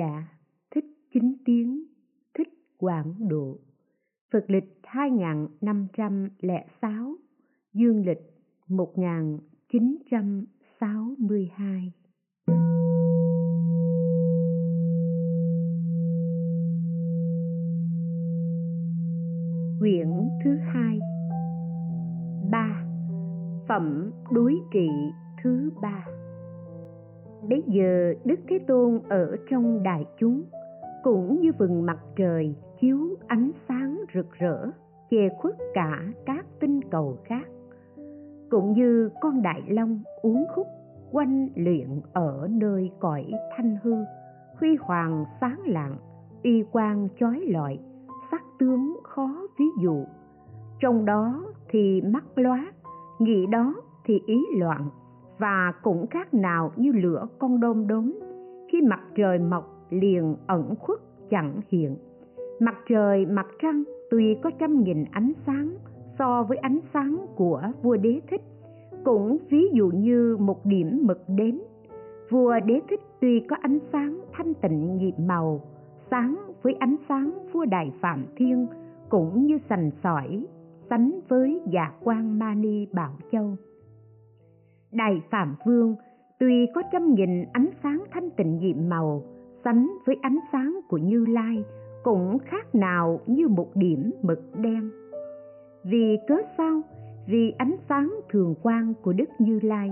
giả, thích chính tiếng, thích quảng độ. Phật lịch 2506 dương lịch 1962 Quyển thứ hai. Ba. Phẩm đối trị thứ ba. Bây giờ Đức Thế Tôn ở trong đại chúng, cũng như vầng mặt trời chiếu ánh sáng rực rỡ, che khuất cả các tinh cầu khác, cũng như con đại long uống khúc quanh luyện ở nơi cõi thanh hư, huy hoàng sáng lạng y quang chói lọi, sắc tướng khó ví dụ. Trong đó thì mắt lóa, nghĩ đó thì ý loạn và cũng khác nào như lửa con đom đóm, khi mặt trời mọc liền ẩn khuất chẳng hiện. Mặt trời, mặt trăng tuy có trăm nghìn ánh sáng so với ánh sáng của vua đế thích, cũng ví dụ như một điểm mực đến vua đế thích tuy có ánh sáng thanh tịnh nhịp màu, sáng với ánh sáng vua đại phạm thiên cũng như sành sỏi, sánh với dạ quan mani bảo châu đại phạm vương, tuy có trăm nghìn ánh sáng thanh tịnh nhiệm màu, sánh với ánh sáng của như lai cũng khác nào như một điểm mực đen. Vì cớ sao? Vì ánh sáng thường quang của đức như lai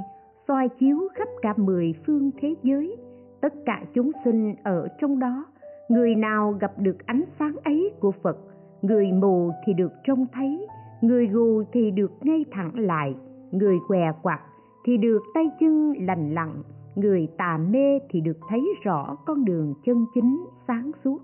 soi chiếu khắp cả mười phương thế giới. Tất cả chúng sinh ở trong đó, người nào gặp được ánh sáng ấy của phật, người mù thì được trông thấy, người gù thì được ngay thẳng lại, người què quặt thì được tay chân lành lặn, người tà mê thì được thấy rõ con đường chân chính sáng suốt.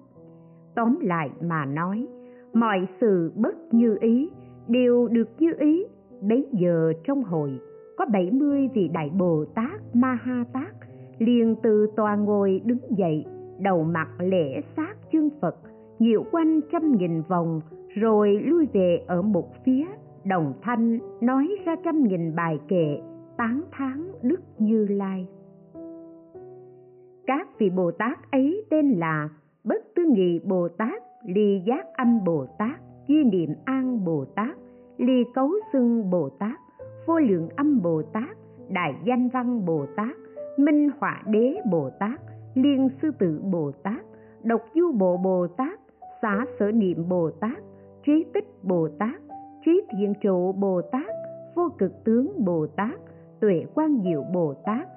Tóm lại mà nói, mọi sự bất như ý đều được như ý. Bấy giờ trong hội, có 70 vị đại bồ tát ma ha tát liền từ tòa ngồi đứng dậy, đầu mặt lễ sát chương phật nhiễu quanh trăm nghìn vòng, rồi lui về ở một phía, đồng thanh nói ra trăm nghìn bài kệ tán thán đức như lai các vị bồ tát ấy tên là bất tư nghị bồ tát ly giác âm bồ tát duy niệm an bồ tát ly cấu xưng bồ tát vô lượng âm bồ tát đại danh văn bồ tát minh họa đế bồ tát liên sư tử bồ tát độc du bộ bồ tát xả sở niệm bồ tát trí tích bồ tát trí thiện trụ bồ tát vô cực tướng bồ tát tuệ quang diệu bồ tát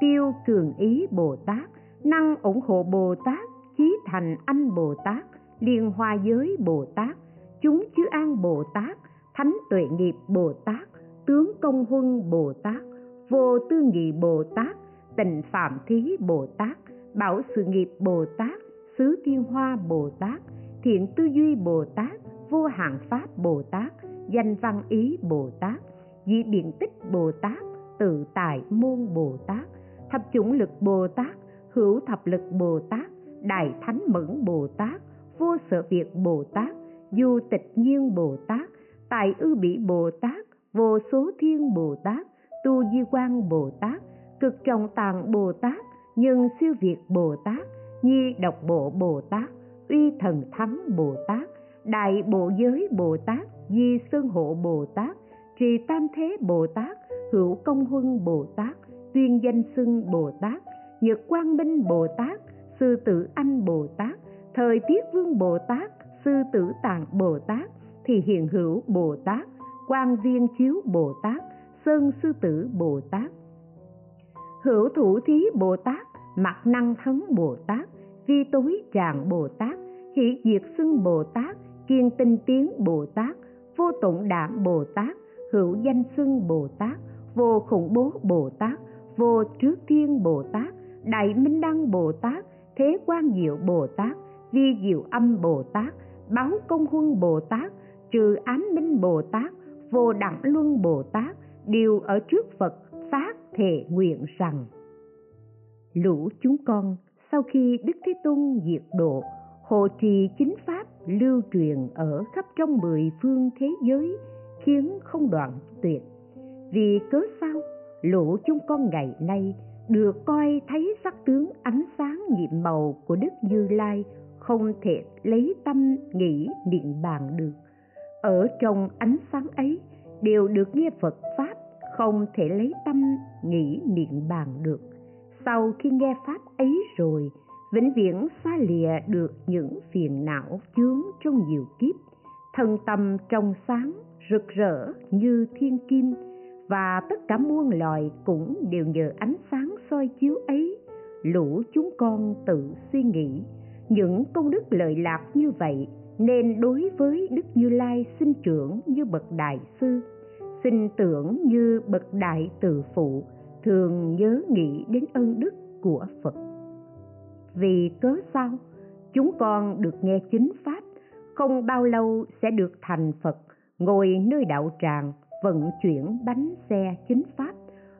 tiêu cường ý bồ tát năng ủng hộ bồ tát chí thành anh bồ tát liên hoa giới bồ tát chúng chư an bồ tát thánh tuệ nghiệp bồ tát tướng công huân bồ tát vô tư nghị bồ tát tịnh phạm thí bồ tát bảo sự nghiệp bồ tát xứ thiên hoa bồ tát thiện tư duy bồ tát vô hạn pháp bồ tát danh văn ý bồ tát dị biện tích bồ tát tự tại môn bồ tát thập chủng lực bồ tát hữu thập lực bồ tát đại thánh mẫn bồ tát vô sở việt bồ tát du tịch nhiên bồ tát tại ư bị bồ tát vô số thiên bồ tát tu di quan bồ tát cực trọng tàng bồ tát nhân siêu việt bồ tát nhi độc bộ bồ tát uy thần thắng bồ tát đại bộ giới bồ tát di sơn hộ bồ tát trì tam thế bồ tát hữu công huân bồ tát tuyên danh xưng bồ tát nhật quang minh bồ tát sư tử anh bồ tát thời tiết vương bồ tát sư tử tạng bồ tát thì hiện hữu bồ tát quan viên chiếu bồ tát sơn sư tử bồ tát hữu thủ thí bồ tát mặt năng thấn bồ tát vi tối tràng bồ tát hỷ diệt xưng bồ tát kiên tinh tiến bồ tát vô tụng đạm bồ tát hữu danh xưng bồ tát vô khủng bố bồ tát, vô trước thiên bồ tát, đại minh đăng bồ tát, thế quan diệu bồ tát, vi diệu âm bồ tát, báo công huân bồ tát, trừ ám minh bồ tát, vô đẳng luân bồ tát, đều ở trước phật, phát thệ nguyện rằng. Lũ chúng con, sau khi đức thế tôn diệt độ, hộ trì chính pháp lưu truyền ở khắp trong mười phương thế giới, khiến không đoạn tuyệt vì cớ sao lũ chúng con ngày nay được coi thấy sắc tướng ánh sáng nhiệm màu của đức như lai không thể lấy tâm nghĩ niệm bàn được. Ở trong ánh sáng ấy đều được nghe phật pháp không thể lấy tâm nghĩ niệm bàn được. Sau khi nghe pháp ấy rồi, vĩnh viễn xa lìa được những phiền não chướng trong nhiều kiếp. Thân tâm trong sáng rực rỡ như thiên kim và tất cả muôn loài cũng đều nhờ ánh sáng soi chiếu ấy, lũ chúng con tự suy nghĩ. Những công đức lợi lạc như vậy nên đối với đức như lai sinh trưởng như bậc đại sư, sinh tưởng như bậc đại từ phụ, thường nhớ nghĩ đến ơn đức của phật. Vì cớ sao? Chúng con được nghe chính pháp, không bao lâu sẽ được thành phật, ngồi nơi đạo tràng vận chuyển bánh xe chính pháp,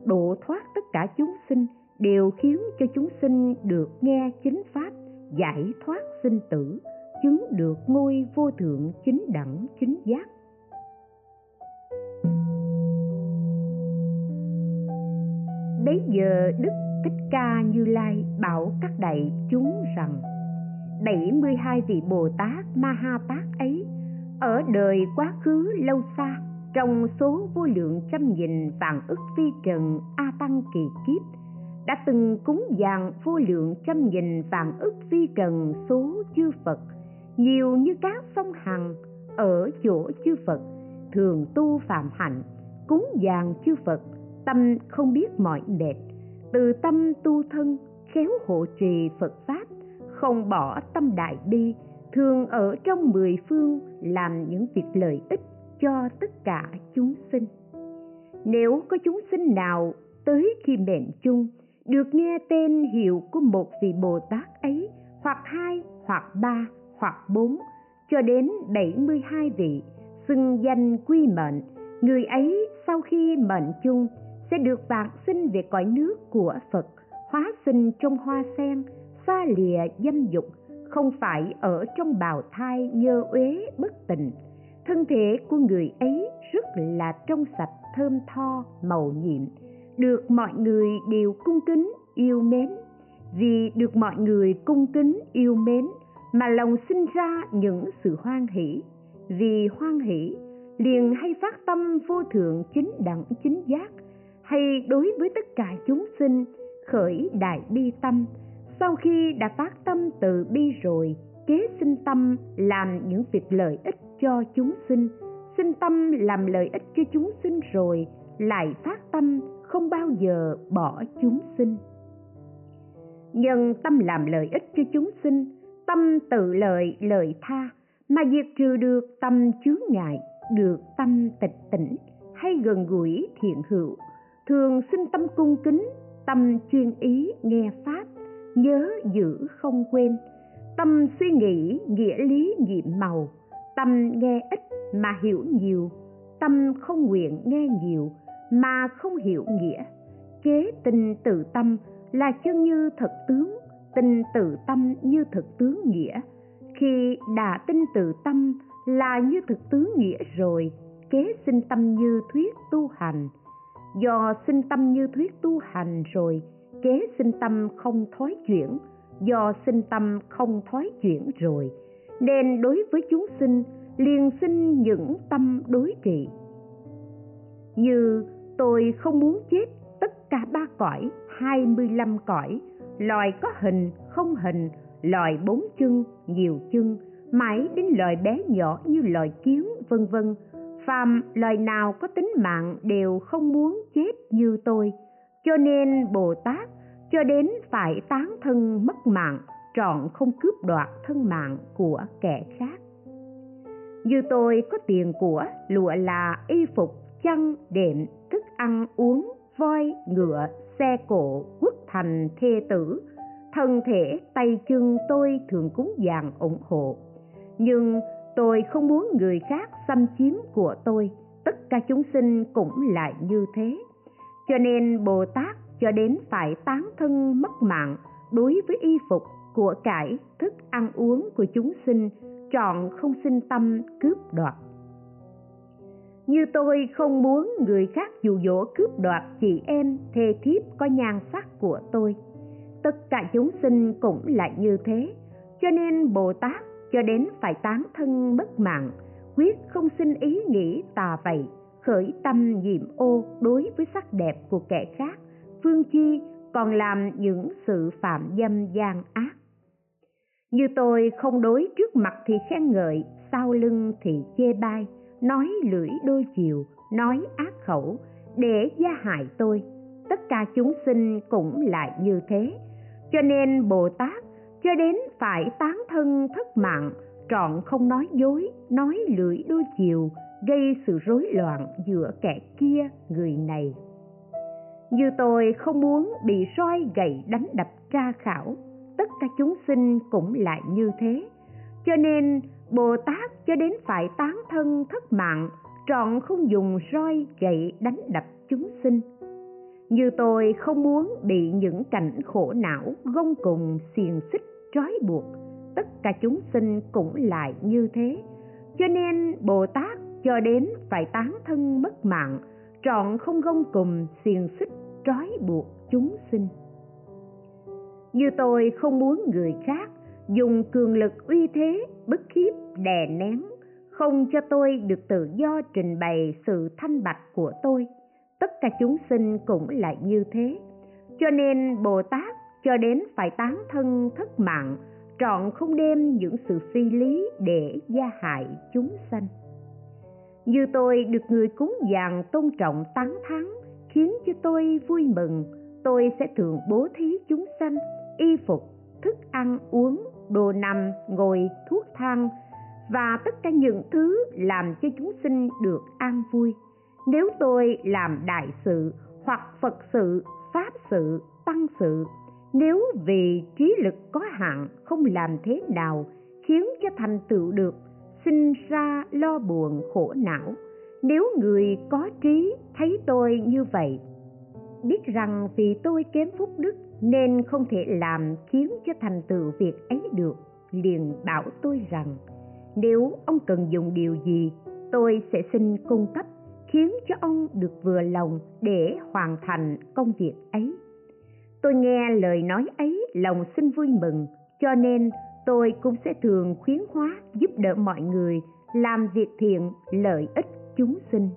độ thoát tất cả chúng sinh, đều khiến cho chúng sinh được nghe chính pháp, giải thoát sinh tử, chứng được ngôi vô thượng chính đẳng, chính giác. Bấy giờ đức thích ca như lai bảo các đại chúng rằng 72 vị Bồ Tát Ma Ha Tát ấy, ở đời quá khứ lâu xa trong số vô lượng trăm nghìn vạn ức phi trần a tăng kỳ kiếp, đã từng cúng dường vô lượng trăm nghìn vạn ức phi trần số chư Phật, nhiều như các sông hằng ở chỗ chư Phật, thường tu phạm hạnh, cúng dường chư Phật, tâm không biết mỏi mệt, từ tâm tu thân, khéo hộ trì Phật pháp, không bỏ tâm đại bi, thường ở trong mười phương làm những việc lợi ích cho tất cả chúng sinh. Nếu có chúng sinh nào tới khi mệnh chung, được nghe tên hiệu của một vị bồ tát ấy hoặc hai, hoặc ba, hoặc bốn, cho đến bảy mươi hai vị, xưng danh quy mệnh, người ấy sau khi mệnh chung sẽ được vạn sinh về cõi nước của phật, hóa sinh trong hoa sen, xa lìa dâm dục, không phải ở trong bào thai nhơ uế bất tình thân thể của người ấy rất là trong sạch, thơm tho, màu nhiệm. Được mọi người đều cung kính, yêu mến. Vì được mọi người cung kính, yêu mến, mà lòng sinh ra những sự hoan hỷ. Vì hoan hỷ, liền hay phát tâm vô thượng chính đẳng chính giác, hay đối với tất cả chúng sinh, khởi đại bi tâm. Sau khi đã phát tâm từ bi rồi, kế sinh tâm, làm những việc lợi ích cho chúng sinh. Sinh tâm làm lợi ích cho chúng sinh rồi, lại phát tâm, không bao giờ bỏ chúng sinh. Nhân tâm làm lợi ích cho chúng sinh, tâm tự lợi lợi tha, mà diệt trừ được tâm chướng ngại, được tâm tịch tỉnh, hay gần gũi thiện hữu. Thường sinh tâm cung kính, tâm chuyên ý nghe pháp, nhớ giữ không quên. Tâm suy nghĩ, nghĩa lý nhiệm màu tâm nghe ít mà hiểu nhiều. Tâm không nguyện nghe nhiều mà không hiểu nghĩa. Kế tình tự tâm là chân như thật tướng, tình tự tâm như thực tướng nghĩa. Khi đã tin tự tâm là như thực tướng nghĩa rồi kế sinh tâm như thuyết tu hành. Do sinh tâm như thuyết tu hành rồi kế sinh tâm không thói chuyển. Do sinh tâm không thói chuyển rồi nên đối với chúng sinh, liền sinh những tâm đối trị. Như tôi không muốn chết tất cả ba cõi, hai mươi lăm cõi, loài có hình, không hình, loài bốn chân, nhiều chân, mãi đến loài bé nhỏ như loài kiến, vân vân. Phàm loài nào có tính mạng đều không muốn chết như tôi. Cho nên bồ tát, cho đến phải tán thân mất mạng trọn không cướp đoạt thân mạng của kẻ khác. Như tôi có tiền của lụa là y phục, chăn, đệm, thức ăn, uống, voi, ngựa, xe cộ, quốc thành, thê tử. Thân thể, tay chân tôi thường cúng dường ủng hộ. Nhưng tôi không muốn người khác xâm chiếm của tôi. Tất cả chúng sinh cũng lại như thế. Cho nên bồ tát cho đến phải tán thân mất mạng đối với y phục của cải thức ăn uống của chúng sinh trọn không sinh tâm cướp đoạt. Như tôi không muốn người khác dụ dỗ cướp đoạt chị em, thê thiếp có nhan sắc của tôi. Tất cả chúng sinh cũng là như thế, cho nên bồ tát cho đến phải tán thân bất mạng, quyết không xin ý nghĩ tà vậy khởi tâm nhiệm ô đối với sắc đẹp của kẻ khác, phương chi còn làm những sự phạm dâm gian ác như tôi không đối trước mặt thì khen ngợi, sau lưng thì chê bai, nói lưỡi đôi chiều, nói ác khẩu, để gia hại tôi. Tất cả chúng sinh cũng lại như thế. Cho nên bồ tát cho đến phải tán thân thất mạng, trọn không nói dối, nói lưỡi đôi chiều, gây sự rối loạn giữa kẻ kia, người này. Như tôi không muốn bị roi gậy đánh đập tra khảo tất cả chúng sinh cũng lại như thế. Cho nên, bồ tát cho đến phải tán thân thất mạng, trọn không dùng roi gậy đánh đập chúng sinh. Như tôi không muốn bị những cảnh khổ não, gông cùng, xiềng xích trói buộc, tất cả chúng sinh cũng lại như thế. Cho nên, bồ tát cho đến phải tán thân mất mạng, trọn không gông cùng, xiềng xích trói buộc chúng sinh như tôi không muốn người khác dùng cường lực uy thế, bức khiếp đè nén, không cho tôi được tự do trình bày sự thanh bạch của tôi. Tất cả chúng sinh cũng là như thế. Cho nên bồ tát cho đến phải tán thân thất mạng, trọn không đem những sự phi lý để gia hại chúng sanh. Như tôi được người cúng dường tôn trọng tán thán, khiến cho tôi vui mừng, tôi sẽ thường bố thí chúng sanh y phục, thức ăn, uống, đồ nằm, ngồi, thuốc thang và tất cả những thứ làm cho chúng sinh được an vui. Nếu tôi làm đại sự hoặc phật sự, pháp sự, tăng sự, nếu vì trí lực có hạn không làm thế nào khiến cho thành tựu được, sinh ra lo buồn, khổ não, nếu người có trí thấy tôi như vậy, biết rằng vì tôi kém phúc đức nên không thể làm khiến cho thành tựu việc ấy được. Liền bảo tôi rằng, nếu ông cần dùng điều gì, tôi sẽ xin cung cấp, khiến cho ông được vừa lòng để hoàn thành công việc ấy. Tôi nghe lời nói ấy, lòng xin vui mừng, cho nên tôi cũng sẽ thường khuyến hóa giúp đỡ mọi người làm việc thiện lợi ích chúng sinh.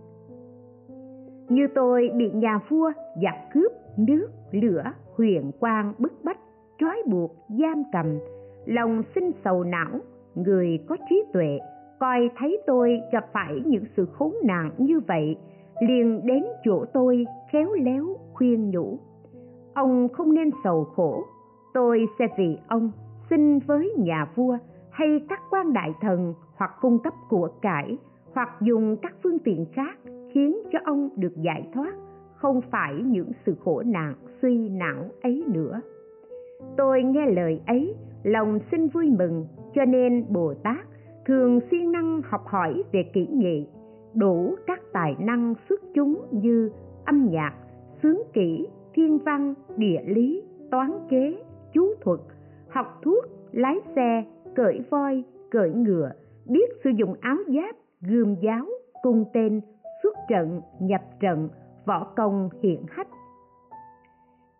Như tôi bị nhà vua giặc cướp nước, lửa huyền quang bức bách, trói buộc, giam cầm. Lòng sinh sầu não, người có trí tuệ, coi thấy tôi gặp phải những sự khốn nạn như vậy, liền đến chỗ tôi khéo léo khuyên nhủ. Ông không nên sầu khổ, tôi sẽ vì ông xin với nhà vua hay các quan đại thần hoặc cung cấp của cải, hoặc dùng các phương tiện khác khiến cho ông được giải thoát, không phải những sự khổ nạn suy não ấy nữa. Tôi nghe lời ấy, lòng xin vui mừng, cho nên bồ tát thường siêng năng học hỏi về kỹ nghệ, đủ các tài năng xuất chúng như âm nhạc, sướng kỹ, thiên văn, địa lý, toán kế, chú thuật, học thuốc, lái xe, cởi voi, cởi ngựa, biết sử dụng áo giáp, gươm giáo, cung tên, xuất trận, nhập trận, võ công hiện hách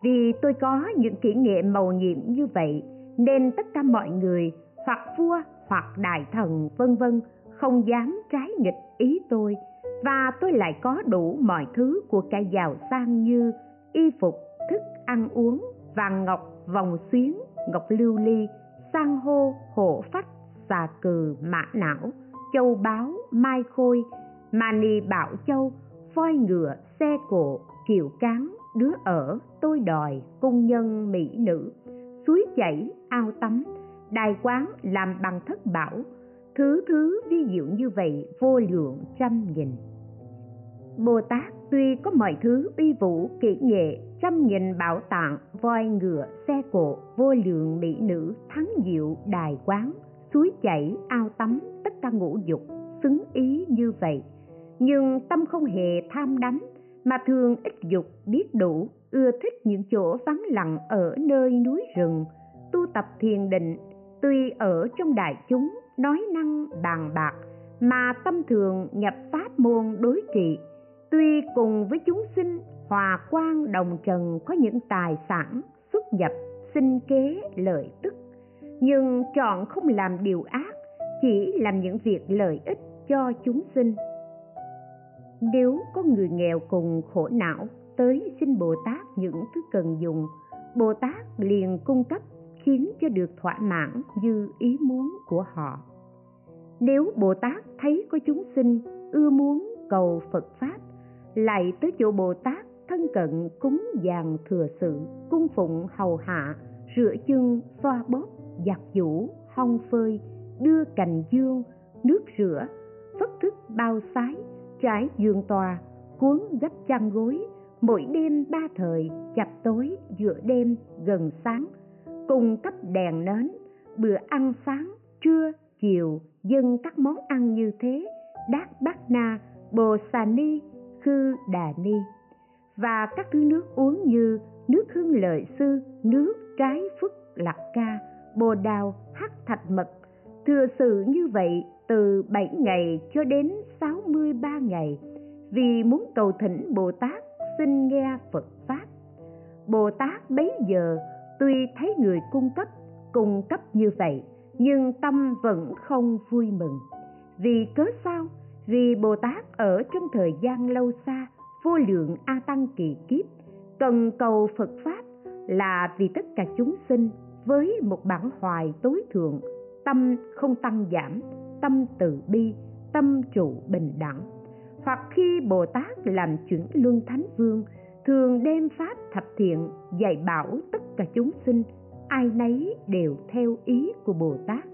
vì tôi có những kỹ nghệ màu nhiệm như vậy, nên tất cả mọi người, hoặc vua, hoặc đại thần, vân vân, không dám trái nghịch ý tôi. Và tôi lại có đủ mọi thứ của cái giàu sang như y phục, thức ăn uống, vàng ngọc, vòng xuyến, ngọc lưu ly, san hô hộ phách, xà cừ, mã não, châu báu, mai khôi mani bảo châu, voi ngựa, xe cộ, kiệu cán đứa ở, tôi đòi cung nhân mỹ nữ. Suối chảy, ao tắm, đài quán làm bằng thất bảo. Thứ thứ vi diệu như vậy, vô lượng trăm nghìn. Bồ tát tuy có mọi thứ uy vũ, kỹ nghệ, trăm nghìn bảo tạng, voi ngựa, xe cộ, vô lượng mỹ nữ, thắng diệu đài quán, suối chảy, ao tắm, tất cả ngũ dục, xứng ý như vậy. Nhưng tâm không hề tham đắm mà thường ít dục biết đủ, ưa thích những chỗ vắng lặng ở nơi núi rừng. Tu tập thiền định, tuy ở trong đại chúng, nói năng, bàn bạc, mà tâm thường nhập pháp môn đối trị. Tuy cùng với chúng sinh, hòa quan đồng trần có những tài sản, xuất nhập, sinh kế, lợi tức. Nhưng chọn không làm điều ác, chỉ làm những việc lợi ích cho chúng sinh nếu có người nghèo cùng khổ não tới xin bồ tát những thứ cần dùng, bồ tát liền cung cấp khiến cho được thỏa mãn như ý muốn của họ. Nếu bồ tát thấy có chúng sinh ưa muốn cầu phật pháp, lại tới chỗ bồ tát thân cận cúng dàn thừa sự, cung phụng hầu hạ, rửa chân, xoa bóp, giặt giũ, hong phơi, đưa cành dương, nước rửa, phất thức, bao sái trải giường tòa, cuốn gấp chăn gối, mỗi đêm ba thời, chập tối, giữa đêm gần sáng. Cùng cấp đèn nến, bữa ăn sáng, trưa, chiều dân các món ăn như thế đát bát na, bồ xà ni, khư đà ni. Và các thứ nước uống như nước hương lợi sư, nước trái phức lạc ca, bồ đào, hắc thạch mật. Thừa sự như vậy từ 7 ngày cho đến 63 ngày vì muốn cầu thỉnh Bồ Tát xin nghe Phật Pháp. Bồ Tát bấy giờ tuy thấy người cung cấp cung cấp như vậy nhưng tâm vẫn không vui mừng. Vì cớ sao? Vì Bồ Tát ở trong thời gian lâu xa, vô lượng A Tăng kỳ kiếp, cần cầu Phật Pháp là vì tất cả chúng sinh với một bản hoài tối thượng, tâm không tăng giảm, tâm từ bi, tâm trụ bình đẳng. Hoặc khi Bồ Tát làm chuyển luân thánh vương, thường đem pháp thập thiện dạy bảo tất cả chúng sinh, ai nấy đều theo ý của Bồ Tát,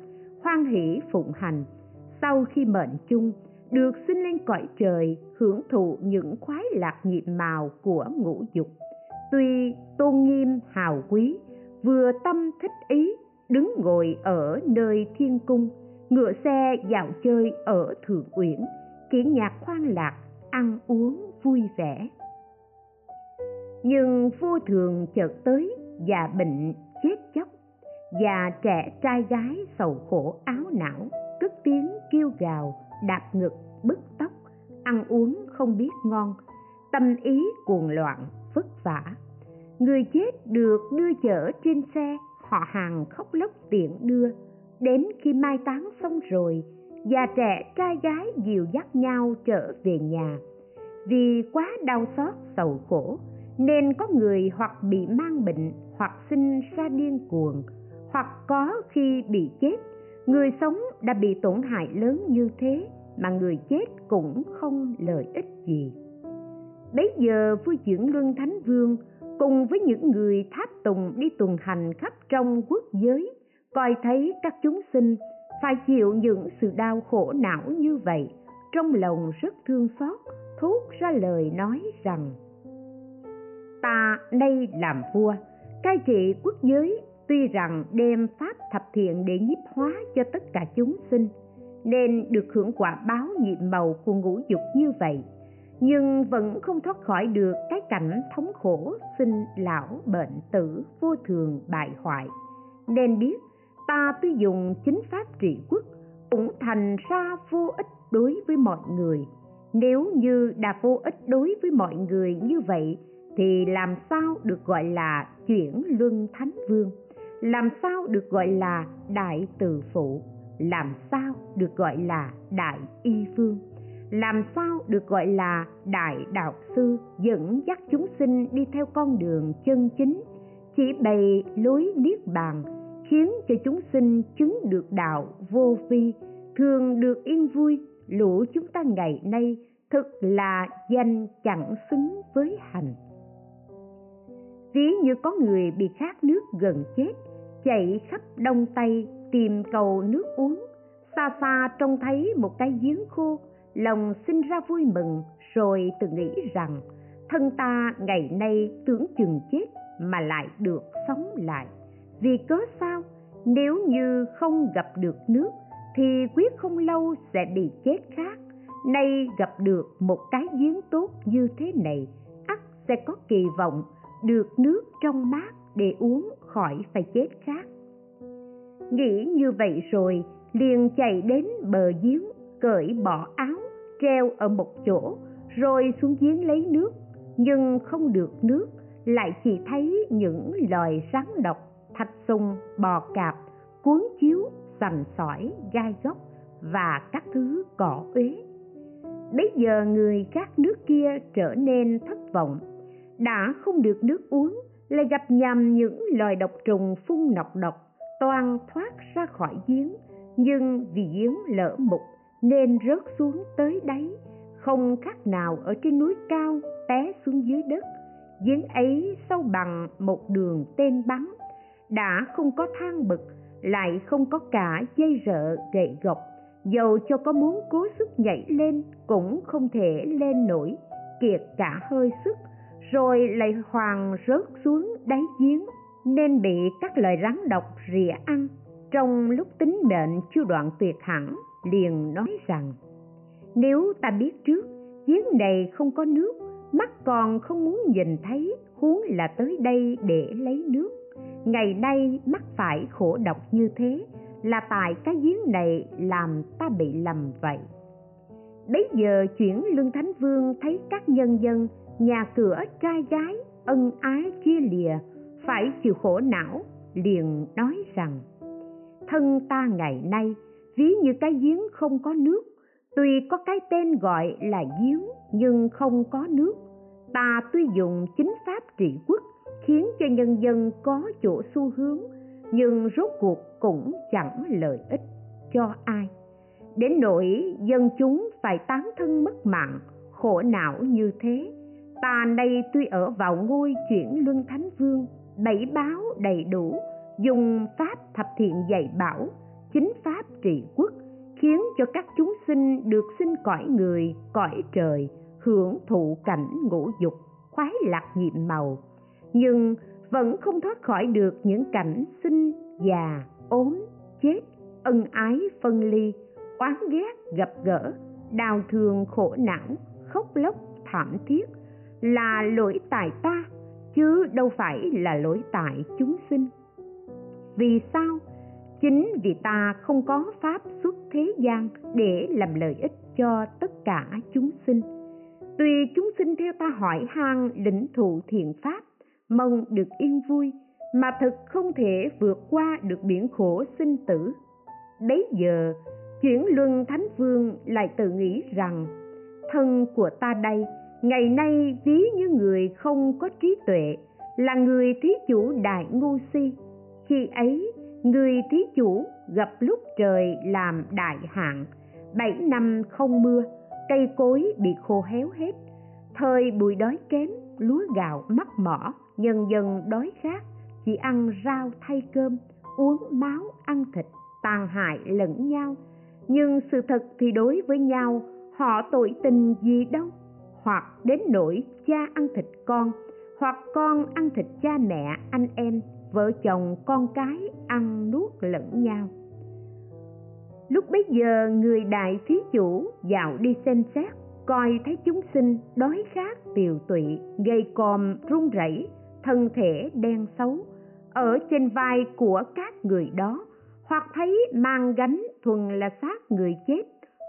hoan hỷ phụng hành. Sau khi mệnh chung, được sinh lên cõi trời hưởng thụ những khoái lạc nhiệm màu của ngũ dục tuy tôn nghiêm hào quý vừa tâm thích ý đứng ngồi ở nơi thiên cung ngựa xe dạo chơi ở thượng uyển kiến nhạc khoan lạc, ăn uống vui vẻ. Nhưng vô thường chợt tới già bệnh chết chóc già trẻ trai gái sầu khổ áo não, cất tiếng kêu gào, đạp ngực, bứt tóc, ăn uống không biết ngon, tâm ý cuồng loạn, vất vả. Người chết được đưa chở trên xe, họ hàng khóc lóc tiện đưa đến khi mai táng xong rồi, già trẻ trai gái dìu dắt nhau trở về nhà. Vì quá đau xót sầu khổ, nên có người hoặc bị mang bệnh, hoặc sinh ra điên cuồng, hoặc có khi bị chết. Người sống đã bị tổn hại lớn như thế, mà người chết cũng không lợi ích gì. Bấy giờ vua dưỡng luân thánh vương cùng với những người tháp tùng đi tuần hành khắp trong quốc giới coi thấy các chúng sinh phải chịu những sự đau khổ não như vậy, trong lòng rất thương xót, thốt ra lời nói rằng, ta nay làm vua, cai trị quốc giới, tuy rằng đem pháp thập thiện để nhiếp hóa cho tất cả chúng sinh, nên được hưởng quả báo nhiệm màu của ngũ dục như vậy, nhưng vẫn không thoát khỏi được cái cảnh thống khổ, sinh lão, bệnh tử, vô thường, bại hoại. Nên biết ta tuy dùng chính pháp trị quốc, cũng thành ra vô ích đối với mọi người. Nếu như đã vô ích đối với mọi người như vậy, thì làm sao được gọi là chuyển luân thánh vương? Làm sao được gọi là đại từ phụ? Làm sao được gọi là đại y phương làm sao được gọi là đại đạo sư dẫn dắt chúng sinh đi theo con đường chân chính, chỉ bày lối niết bàn khiến cho chúng sinh chứng được đạo vô vi, thường được yên vui. Lũ chúng ta ngày nay thực là danh chẳng xứng với hành. Ví như có người bị khát nước gần chết, chạy khắp đông tây tìm cầu nước uống. Xa xa trông thấy một cái giếng khô, lòng sinh ra vui mừng, rồi tự nghĩ rằng thân ta ngày nay tưởng chừng chết mà lại được sống lại vì cớ sao? Nếu như không gặp được nước, thì quyết không lâu sẽ bị chết khác. Nay gặp được một cái giếng tốt như thế này, ắt sẽ có kỳ vọng được nước trong mát để uống khỏi phải chết khác. Nghĩ như vậy rồi, liền chạy đến bờ giếng, cởi bỏ áo, treo ở một chỗ, rồi xuống giếng lấy nước. Nhưng không được nước, lại chỉ thấy những loài rắn độc thạch sùng, bò cạp, cuốn chiếu, sành sỏi, gai góc và các thứ cỏ uế. Bây giờ người các nước kia trở nên thất vọng. Đã không được nước uống, lại gặp nhầm những loài độc trùng phun nọc độc, toan thoát ra khỏi giếng. Nhưng vì giếng lỡ mục nên rớt xuống tới đáy, không khác nào ở trên núi cao té xuống dưới đất. Giếng ấy sâu bằng một đường tên bắn đã không có thang bực lại không có cả dây rợ gậy gộc dầu cho có muốn cố sức nhảy lên cũng không thể lên nổi, kiệt cả hơi sức. Rồi lại hoàng rớt xuống đáy giếng, nên bị các loài rắn độc rỉa ăn. Trong lúc tính mệnh chưa đoạn tuyệt hẳn, liền nói rằng, nếu ta biết trước, giếng này không có nước, mắt còn không muốn nhìn thấy, huống là tới đây để lấy nước ngày nay mắc phải khổ độc như thế là tại cái giếng này làm ta bị lầm vậy. Bấy giờ chuyển lương thánh vương thấy các nhân dân, nhà cửa trai gái, ân ái chia lìa, phải chịu khổ não, liền nói rằng, thân ta ngày nay, ví như cái giếng không có nước, tuy có cái tên gọi là giếng nhưng không có nước, ta tuy dùng chính pháp trị quốc khiến cho nhân dân có chỗ xu hướng, nhưng rốt cuộc cũng chẳng lợi ích cho ai. Đến nỗi dân chúng phải tán thân mất mạng, khổ não như thế, ta nay tuy ở vào ngôi chuyển luân thánh vương, bảy báo đầy đủ, dùng pháp thập thiện dạy bảo, chính pháp trị quốc, khiến cho các chúng sinh được sinh cõi người, cõi trời, hưởng thụ cảnh ngũ dục, khoái lạc nhiệm màu nhưng vẫn không thoát khỏi được những cảnh sinh già, ốm, chết, ân ái phân ly, oán ghét, gặp gỡ, đau thương, khổ não, khóc lóc, thảm thiết. Là lỗi tại ta, chứ đâu phải là lỗi tại chúng sinh. Vì sao? Chính vì ta không có pháp xuất thế gian để làm lợi ích cho tất cả chúng sinh. Tuy chúng sinh theo ta hỏi han, lĩnh thụ thiện pháp mong được yên vui mà thực không thể vượt qua được biển khổ sinh tử. Bấy giờ, chuyển luân thánh vương lại tự nghĩ rằng, thân của ta đây, ngày nay ví như người không có trí tuệ, là người thí chủ đại ngu si. Khi ấy, người thí chủ gặp lúc trời làm đại hạn, bảy năm không mưa, cây cối bị khô héo hết, thời bụi đói kém, lúa gạo mắc mỏ nhân dân đói khát, chỉ ăn rau thay cơm, uống máu ăn thịt, tàn hại lẫn nhau. Nhưng sự thật thì đối với nhau, họ tội tình gì đâu. Hoặc đến nỗi cha ăn thịt con, hoặc con ăn thịt cha mẹ, anh em, vợ chồng, con cái ăn nuốt lẫn nhau. Lúc bấy giờ, người đại thí chủ dạo đi xem xét, coi thấy chúng sinh đói khát, tiều tụy, gây còm, run rẩy thân thể đen xấu ở trên vai của các người đó, hoặc thấy mang gánh thuần là xác người chết,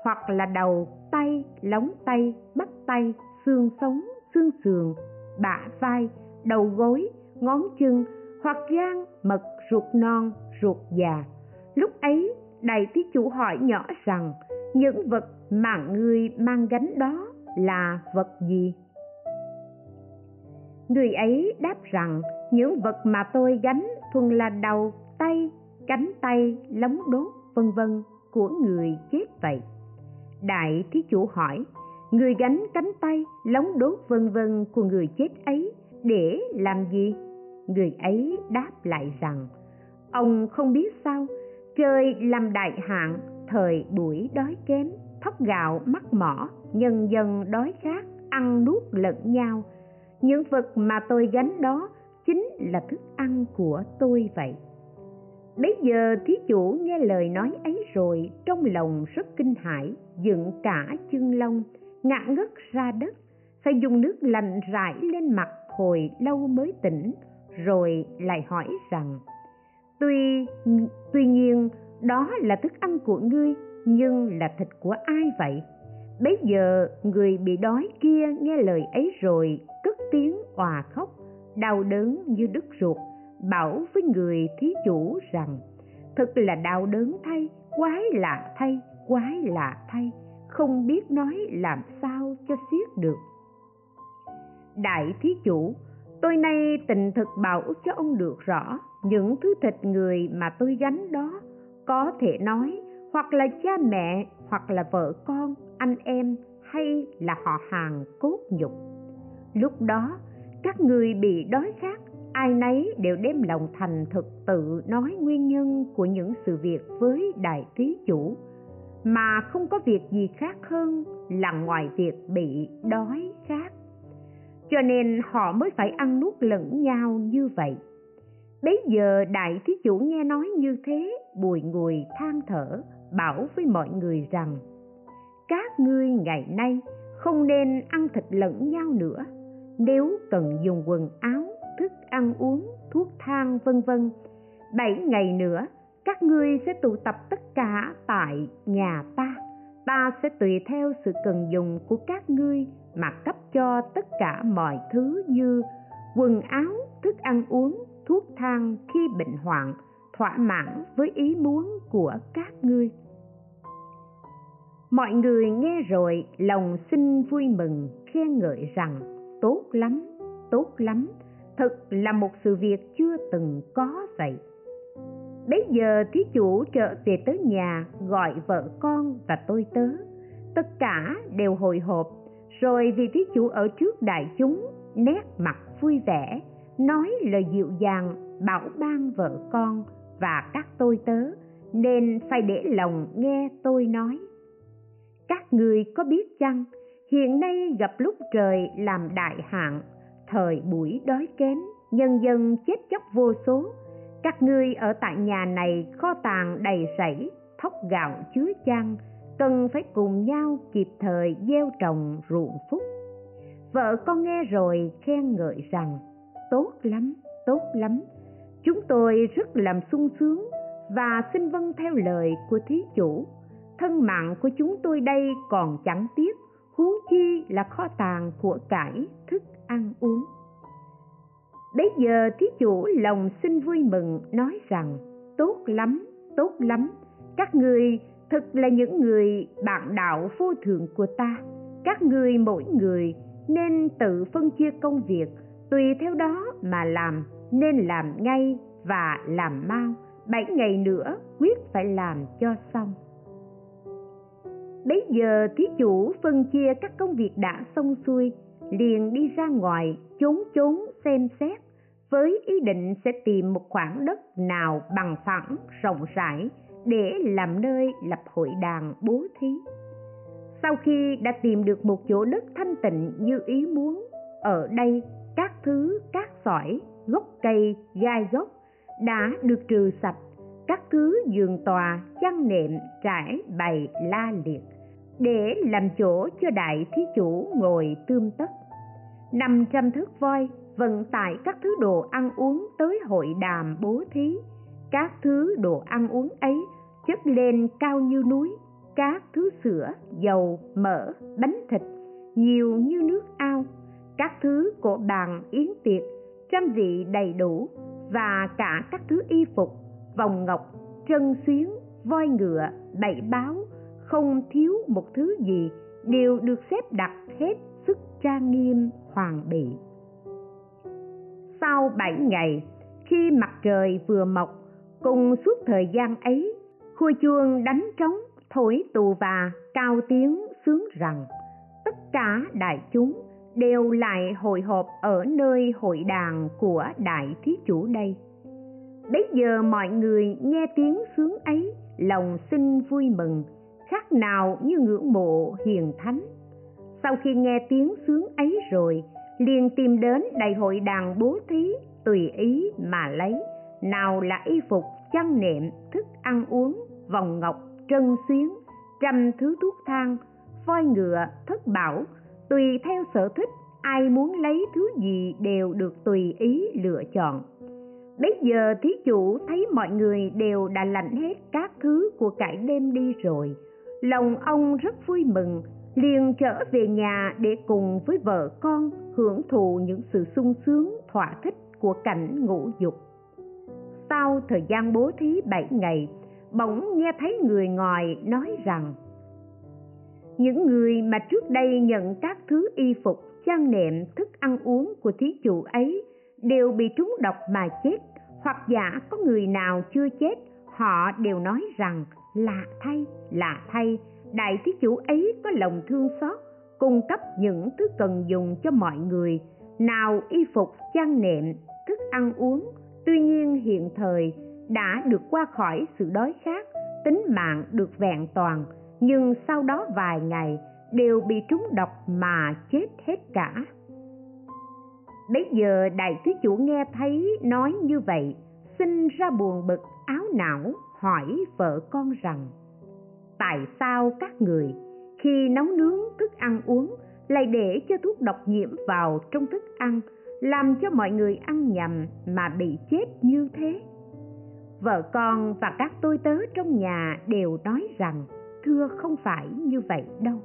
hoặc là đầu tay, lóng tay, bắp tay, xương sống, xương sườn, bả vai, đầu gối, ngón chân, hoặc gan, mật, ruột non, ruột già. Lúc ấy, đại thí chủ hỏi nhỏ rằng, những vật mà người mang gánh đó là vật gì? Người ấy đáp rằng, những vật mà tôi gánh thuần là đầu, tay, cánh tay, lóng đốt, vân vân của người chết vậy. Đại thí chủ hỏi, người gánh cánh tay, lóng đốt, vân vân của người chết ấy để làm gì? Người ấy đáp lại rằng, ông không biết sao trời làm đại hạn thời buổi đói kém, thóc gạo, mắc mỏ, nhân dân đói khát, ăn nuốt lẫn nhau những vật mà tôi gánh đó chính là thức ăn của tôi vậy. Bấy giờ thí chủ nghe lời nói ấy rồi, trong lòng rất kinh hãi, dựng cả chân lông, ngã ngất ra đất, phải dùng nước lạnh rải lên mặt hồi lâu mới tỉnh, rồi lại hỏi rằng, tuy tuy nhiên, đó là thức ăn của ngươi, nhưng là thịt của ai vậy? Bấy giờ người bị đói kia nghe lời ấy rồi tiếng òa khóc, đau đớn như đứt ruột, bảo với người thí chủ rằng, thật là đau đớn thay, quái lạ thay, quái lạ thay, không biết nói làm sao cho xiết được. Đại thí chủ, tôi nay tình thực bảo cho ông được rõ, những thứ thịt người mà tôi gánh đó, có thể nói hoặc là cha mẹ hoặc là vợ con, anh em hay là họ hàng cốt nhục lúc đó, các người bị đói khát, ai nấy đều đem lòng thành thực tự nói nguyên nhân của những sự việc với đại thí chủ. Mà không có việc gì khác hơn là ngoài việc bị đói khát. Cho nên họ mới phải ăn nuốt lẫn nhau như vậy. Bấy giờ đại thí chủ nghe nói như thế, bùi ngùi than thở, bảo với mọi người rằng, các ngươi ngày nay không nên ăn thịt lẫn nhau nữa nếu cần dùng quần áo, thức ăn uống, thuốc thang, vân vân, bảy ngày nữa, các ngươi sẽ tụ tập tất cả tại nhà ta. Ta sẽ tùy theo sự cần dùng của các ngươi mà cấp cho tất cả mọi thứ như quần áo, thức ăn uống, thuốc thang khi bệnh hoạn, thỏa mãn với ý muốn của các ngươi. Mọi người nghe rồi, lòng xin vui mừng, khen ngợi rằng tốt lắm tốt lắm. Thật là một sự việc chưa từng có vậy. Bấy giờ thí chủ trở về tới nhà, gọi vợ con và tôi tớ. Tất cả đều hồi hộp. Rồi vì thí chủ ở trước đại chúng, nét mặt vui vẻ, nói lời dịu dàng, bảo ban vợ con và các tôi tớ, nên phải để lòng nghe tôi nói. Các người có biết chăng hiện nay gặp lúc trời làm đại hạn, thời buổi đói kém, nhân dân chết chóc vô số. Các ngươi ở tại nhà này kho tàng đầy sẩy thóc gạo chứa chan, cần phải cùng nhau kịp thời gieo trồng ruộng phúc. Vợ con nghe rồi khen ngợi rằng, tốt lắm tốt lắm. Chúng tôi rất làm sung sướng và xin vâng theo lời của thí chủ. Thân mạng của chúng tôi đây còn chẳng tiếc huống chi là kho tàng của cải thức ăn uống. Bấy giờ thí chủ lòng xin vui mừng nói rằng, tốt lắm tốt lắm. Các người thực là những người bạn đạo vô thượng của ta. Các người mỗi người nên tự phân chia công việc, tùy theo đó mà làm, nên làm ngay và làm mau. Bảy ngày nữa quyết phải làm cho xong bấy giờ thí chủ phân chia các công việc đã xong xuôi, liền đi ra ngoài chốn chốn xem xét, với ý định sẽ tìm một khoảng đất nào bằng phẳng, rộng rãi để làm nơi lập hội đàn bố thí. Sau khi đã tìm được một chỗ đất thanh tịnh như ý muốn, ở đây các thứ cát sỏi, gốc cây, gai gốc đã được trừ sạch, các thứ giường tòa, chăn nệm, trải bày la liệt để làm chỗ cho đại thí chủ ngồi tươm tất. Năm trăm thước voi vận tải các thứ đồ ăn uống tới hội đàm bố thí. Các thứ đồ ăn uống ấy chất lên cao như núi. Các thứ sữa, dầu, mỡ, bánh thịt nhiều như nước ao. Các thứ của bàn, yến tiệc, trăm vị đầy đủ và cả các thứ y phục, vòng ngọc, trân xuyến, voi ngựa bảy báo không thiếu một thứ gì đều được xếp đặt hết sức trang nghiêm hoàng bị sau bảy ngày, khi mặt trời vừa mọc, cùng suốt thời gian ấy khua chuông đánh trống, thổi tù và cao tiếng sướng rằng tất cả đại chúng đều lại hội họp ở nơi hội đàn của đại thí chủ đây. Bấy giờ mọi người nghe tiếng sướng ấy, lòng sinh vui mừng khác nào như ngưỡng mộ hiền thánh. Sau khi nghe tiếng sướng ấy rồi, liền tìm đến đại hội đàn bố thí tùy ý mà lấy, nào là y phục, chăn nệm, thức ăn uống, vòng ngọc, trân xuyến, trăm thứ thuốc thang, voi ngựa, thất bảo, tùy theo sở thích, ai muốn lấy thứ gì đều được tùy ý lựa chọn. Bấy giờ thí chủ thấy mọi người đều đã lạnh hết các thứ của cải đêm đi rồi lòng ông rất vui mừng, liền trở về nhà để cùng với vợ con hưởng thụ những sự sung sướng, thỏa thích của cảnh ngũ dục. Sau thời gian bố thí bảy ngày, bỗng nghe thấy người ngoài nói rằng, những người mà trước đây nhận các thứ y phục chăn nệm, thức ăn uống của thí chủ ấy đều bị trúng độc mà chết, hoặc giả có người nào chưa chết, họ đều nói rằng lạ thay lạ thay. Đại thí chủ ấy có lòng thương xót, cung cấp những thứ cần dùng cho mọi người. Nào y phục chăn nệm, thức ăn uống. Tuy nhiên hiện thời đã được qua khỏi sự đói khát, tính mạng được vẹn toàn. Nhưng sau đó vài ngày đều bị trúng độc mà chết hết cả. Bấy giờ đại thí chủ nghe thấy nói như vậy, sinh ra buồn bực, áo não hỏi vợ con rằng, tại sao các người khi nấu nướng thức ăn uống lại để cho thuốc độc nhiễm vào trong thức ăn, làm cho mọi người ăn nhầm mà bị chết như thế? Vợ con và các tôi tớ trong nhà đều nói rằng, thưa không phải như vậy đâu.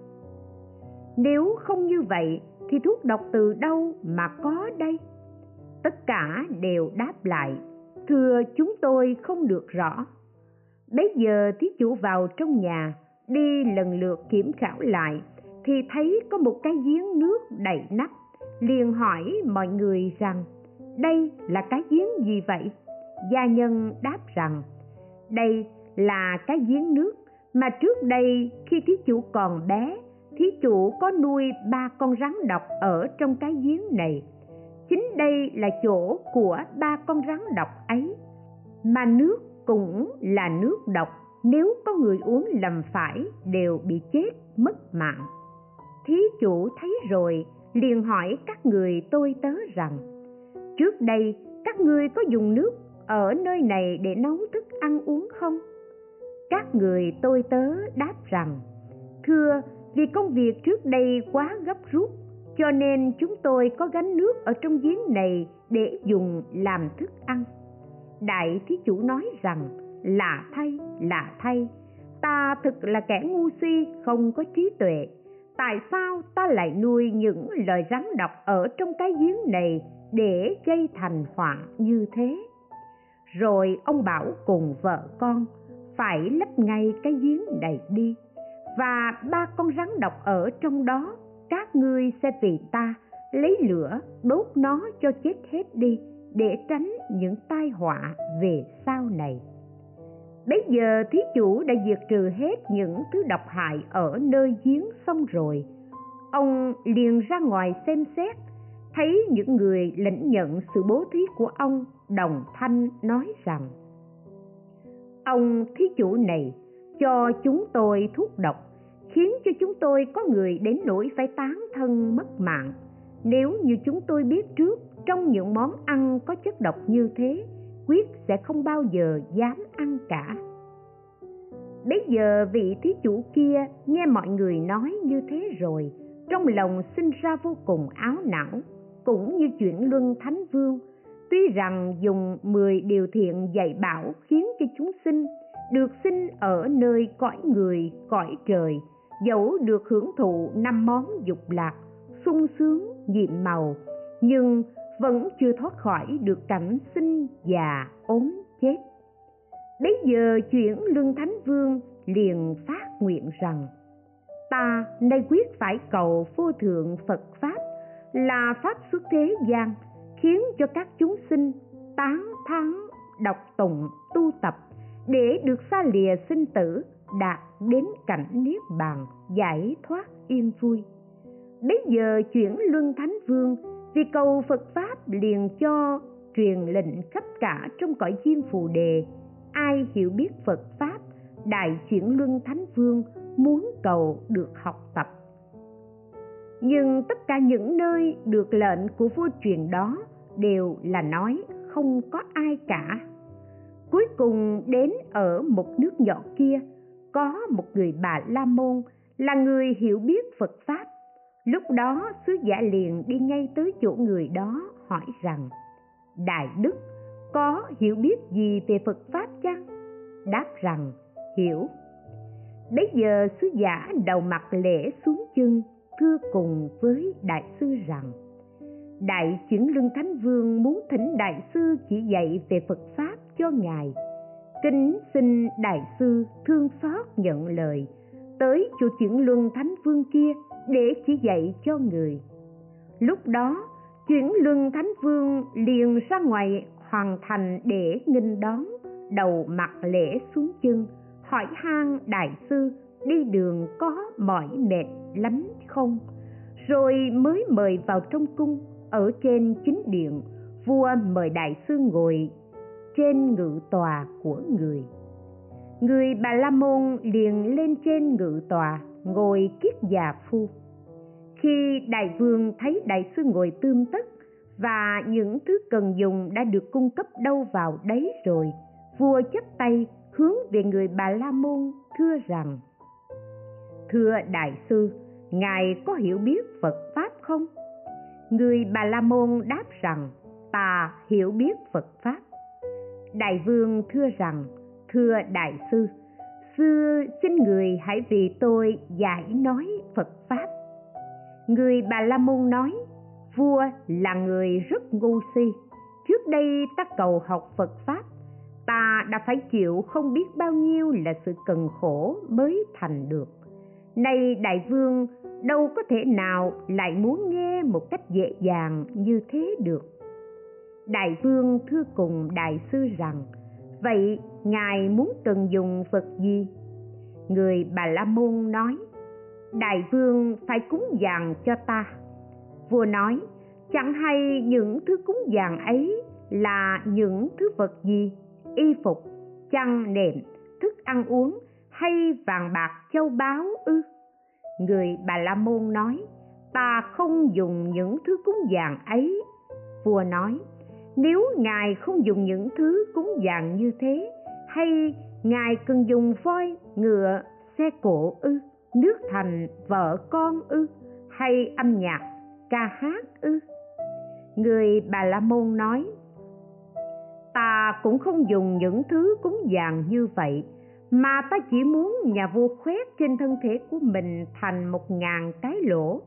Nếu không như vậy thì thuốc độc từ đâu mà có đây? Tất cả đều đáp lại, thưa chúng tôi không được rõ bấy giờ thí chủ vào trong nhà, đi lần lượt kiểm khảo lại, thì thấy có một cái giếng nước đầy nắp. Liền hỏi mọi người rằng, đây là cái giếng gì vậy? Gia nhân đáp rằng, đây là cái giếng nước mà trước đây khi thí chủ còn bé, thí chủ có nuôi ba con rắn độc ở trong cái giếng này. Chính đây là chỗ của ba con rắn độc ấy, mà nước cũng là nước độc. Nếu có người uống lầm phải đều bị chết, mất mạng. Thí chủ thấy rồi, liền hỏi các người tôi tớ rằng, trước đây các ngươi có dùng nước ở nơi này để nấu thức ăn uống không? Các người tôi tớ đáp rằng, thưa, vì công việc trước đây quá gấp rút, cho nên chúng tôi có gánh nước ở trong giếng này để dùng làm thức ăn đại thí chủ nói rằng, là thay là thay. Ta thực là kẻ ngu si, không có trí tuệ. Tại sao ta lại nuôi những lời rắn độc ở trong cái giếng này để gây thành họa như thế? Rồi ông bảo cùng vợ con, phải lấp ngay cái giếng này đi, và ba con rắn độc ở trong đó, các ngươi sẽ vì ta lấy lửa đốt nó cho chết hết đi để tránh những tai họa về sau này. Bấy giờ thí chủ đã diệt trừ hết những thứ độc hại ở nơi giếng xong rồi. Ông liền ra ngoài xem xét, thấy những người lãnh nhận sự bố thí của ông đồng thanh nói rằng, ông thí chủ này, cho chúng tôi thuốc độc, khiến cho chúng tôi có người đến nỗi phải tán thân mất mạng. Nếu như chúng tôi biết trước trong những món ăn có chất độc như thế, quyết sẽ không bao giờ dám ăn cả. Bấy giờ vị thí chủ kia nghe mọi người nói như thế rồi, trong lòng sinh ra vô cùng áo não, cũng như chuyện luân thánh vương, tuy rằng dùng 10 điều thiện dạy bảo khiến cho chúng sinh được sinh ở nơi cõi người, cõi trời, dẫu được hưởng thụ năm món dục lạc, sung sướng, nhiệm màu, nhưng vẫn chưa thoát khỏi được cảnh sinh già, ốm chết. Bấy giờ chuyển lương thánh vương liền phát nguyện rằng, ta nay quyết phải cầu vô thượng phật pháp là pháp xuất thế gian, khiến cho các chúng sinh tán thán, đọc tụng, tu tập để được xa lìa sinh tử, đạt đến cảnh niết bàn, giải thoát yên vui. Bấy giờ chuyển luân thánh vương vì cầu phật pháp liền cho, truyền lệnh khắp cả trong cõi chim phù đề. Ai hiểu biết phật pháp, đại chuyển luân thánh vương, muốn cầu được học tập. Nhưng tất cả những nơi được lệnh của vua truyền đó đều là nói không có ai cả. Cuối cùng đến ở một nước nhỏ kia, có một người bà la môn là người hiểu biết phật pháp. Lúc đó sứ giả liền đi ngay tới chỗ người đó hỏi rằng, đại đức, có hiểu biết gì về phật pháp chăng? Đáp rằng, hiểu. Bấy giờ sứ giả đầu mặt lễ xuống chân, thưa cùng với đại sư rằng, đại chuyển lương thánh vương muốn thỉnh đại sư chỉ dạy về phật pháp cho ngài. Kính xin đại sư thương xót nhận lời, tới chùa chuyển luân thánh vương kia để chỉ dạy cho người. Lúc đó chuyển luân thánh vương liền ra ngoài hoàn thành để nghinh đón đầu mặt lễ xuống chân. Hỏi han đại sư, đi đường có mỏi mệt lắm không? Rồi mới mời vào trong cung, ở trên chính điện, vua mời đại sư ngồi trên ngự tòa của người. Người bà la môn liền lên trên ngự tòa, ngồi kiết già phu khi đại vương thấy đại sư ngồi tươm tất và những thứ cần dùng đã được cung cấp đâu vào đấy rồi, vua chắp tay hướng về người bà la môn thưa rằng, thưa đại sư, ngài có hiểu biết phật pháp không? Người bà la môn đáp rằng, ta hiểu biết phật pháp. Đại vương thưa rằng, thưa đại sư xưa xin người hãy vì tôi giải nói phật pháp người bà la môn nói, vua là người rất ngu si. Trước đây ta cầu học phật pháp, ta đã phải chịu không biết bao nhiêu là sự cần khổ mới thành được. Nay đại vương đâu có thể nào lại muốn nghe một cách dễ dàng như thế được. Đại vương thưa cùng đại sư rằng, vậy ngài muốn cần dùng Phật gì? Người bà la môn nói đại vương phải cúng dường cho ta. Vua nói, chẳng hay những thứ cúng dường ấy là những thứ vật gì? Y phục, chăn nệm, thức ăn uống hay vàng bạc châu báu ư? Người bà la môn nói, ta không dùng những thứ cúng dường ấy. Vua nói, nếu ngài không dùng những thứ cúng dường như thế, hay ngài cần dùng voi, ngựa, xe cộ ư? Nước thành vợ con ư? Hay âm nhạc, ca hát ư? Người bà la môn nói, ta cũng không dùng những thứ cúng dường như vậy, mà ta chỉ muốn nhà vua khoét trên thân thể của mình thành một ngàn cái lỗ,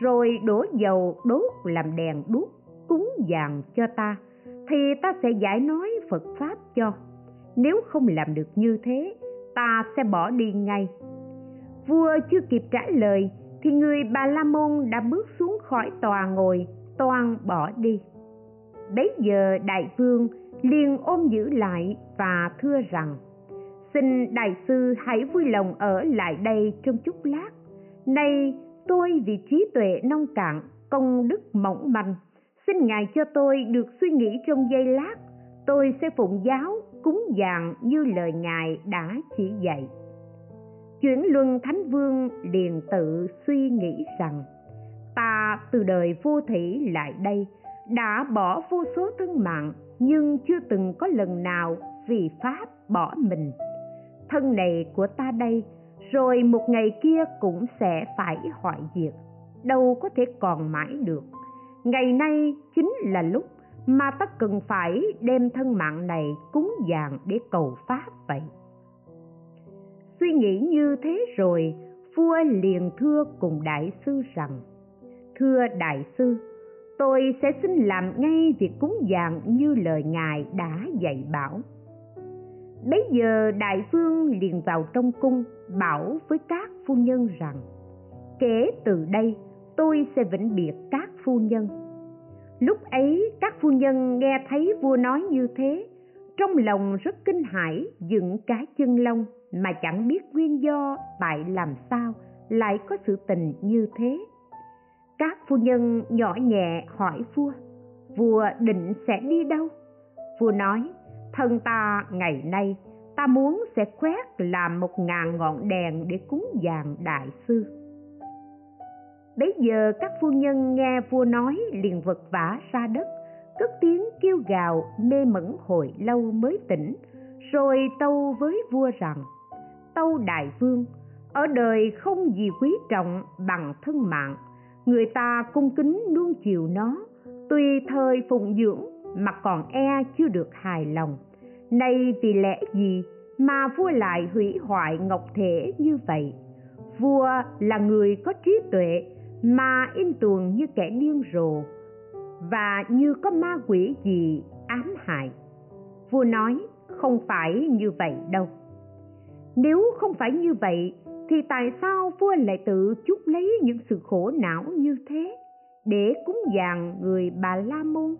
rồi đổ dầu đốt làm đèn đuốc cúng dường cho ta, thì ta sẽ giải nói phật pháp cho. Nếu không làm được như thế, ta sẽ bỏ đi ngay vua chưa kịp trả lời, thì người bà la môn đã bước xuống khỏi tòa ngồi, toan bỏ đi. Bấy giờ đại vương liền ôm giữ lại và thưa rằng, xin đại sư hãy vui lòng ở lại đây trong chút lát. Nay tôi vì trí tuệ nông cạn, công đức mỏng manh. Xin ngài cho tôi được suy nghĩ trong giây lát. Tôi sẽ phụng giáo cúng dường như lời ngài đã chỉ dạy chuyển luân thánh vương liền tự suy nghĩ rằng, ta từ đời vô thủy lại đây, đã bỏ vô số thân mạng, nhưng chưa từng có lần nào vì pháp bỏ mình. Thân này của ta đây, rồi một ngày kia cũng sẽ phải hoại diệt, đâu có thể còn mãi được. Ngày nay chính là lúc mà ta cần phải đem thân mạng này cúng dường để cầu pháp vậy suy nghĩ như thế rồi, vua liền thưa cùng đại sư rằng, thưa đại sư, tôi sẽ xin làm ngay việc cúng dường như lời ngài đã dạy bảo. Bấy giờ đại vương liền vào trong cung, bảo với các phu nhân rằng, kể từ đây, tôi sẽ vĩnh biệt các phu nhân. Lúc ấy, các phu nhân nghe thấy vua nói như thế, trong lòng rất kinh hãi, dựng cá chân lông mà chẳng biết nguyên do tại làm sao lại có sự tình như thế. Các phu nhân nhỏ nhẹ hỏi vua vua định sẽ đi đâu? Vua nói, thân ta ngày nay, ta muốn sẽ quét làm một ngàn ngọn đèn để cúng dường đại sư. Bấy giờ các phu nhân nghe vua nói liền vật vã ra đất, cất tiếng kêu gào mê mẩn hồi lâu mới tỉnh, rồi tâu với vua rằng tâu đại vương ở đời không gì quý trọng bằng thân mạng. Người ta cung kính nuông chiều nó, tùy thời phụng dưỡng mà còn e chưa được hài lòng. Nay vì lẽ gì mà vua lại hủy hoại ngọc thể như vậy? Vua là người có trí tuệ mà in tuồng như kẻ điên rồ, và như có ma quỷ gì ám hại. Vua nói, không phải như vậy đâu nếu không phải như vậy, thì tại sao vua lại tự chuốc lấy những sự khổ não như thế để cúng dường người bà la môn?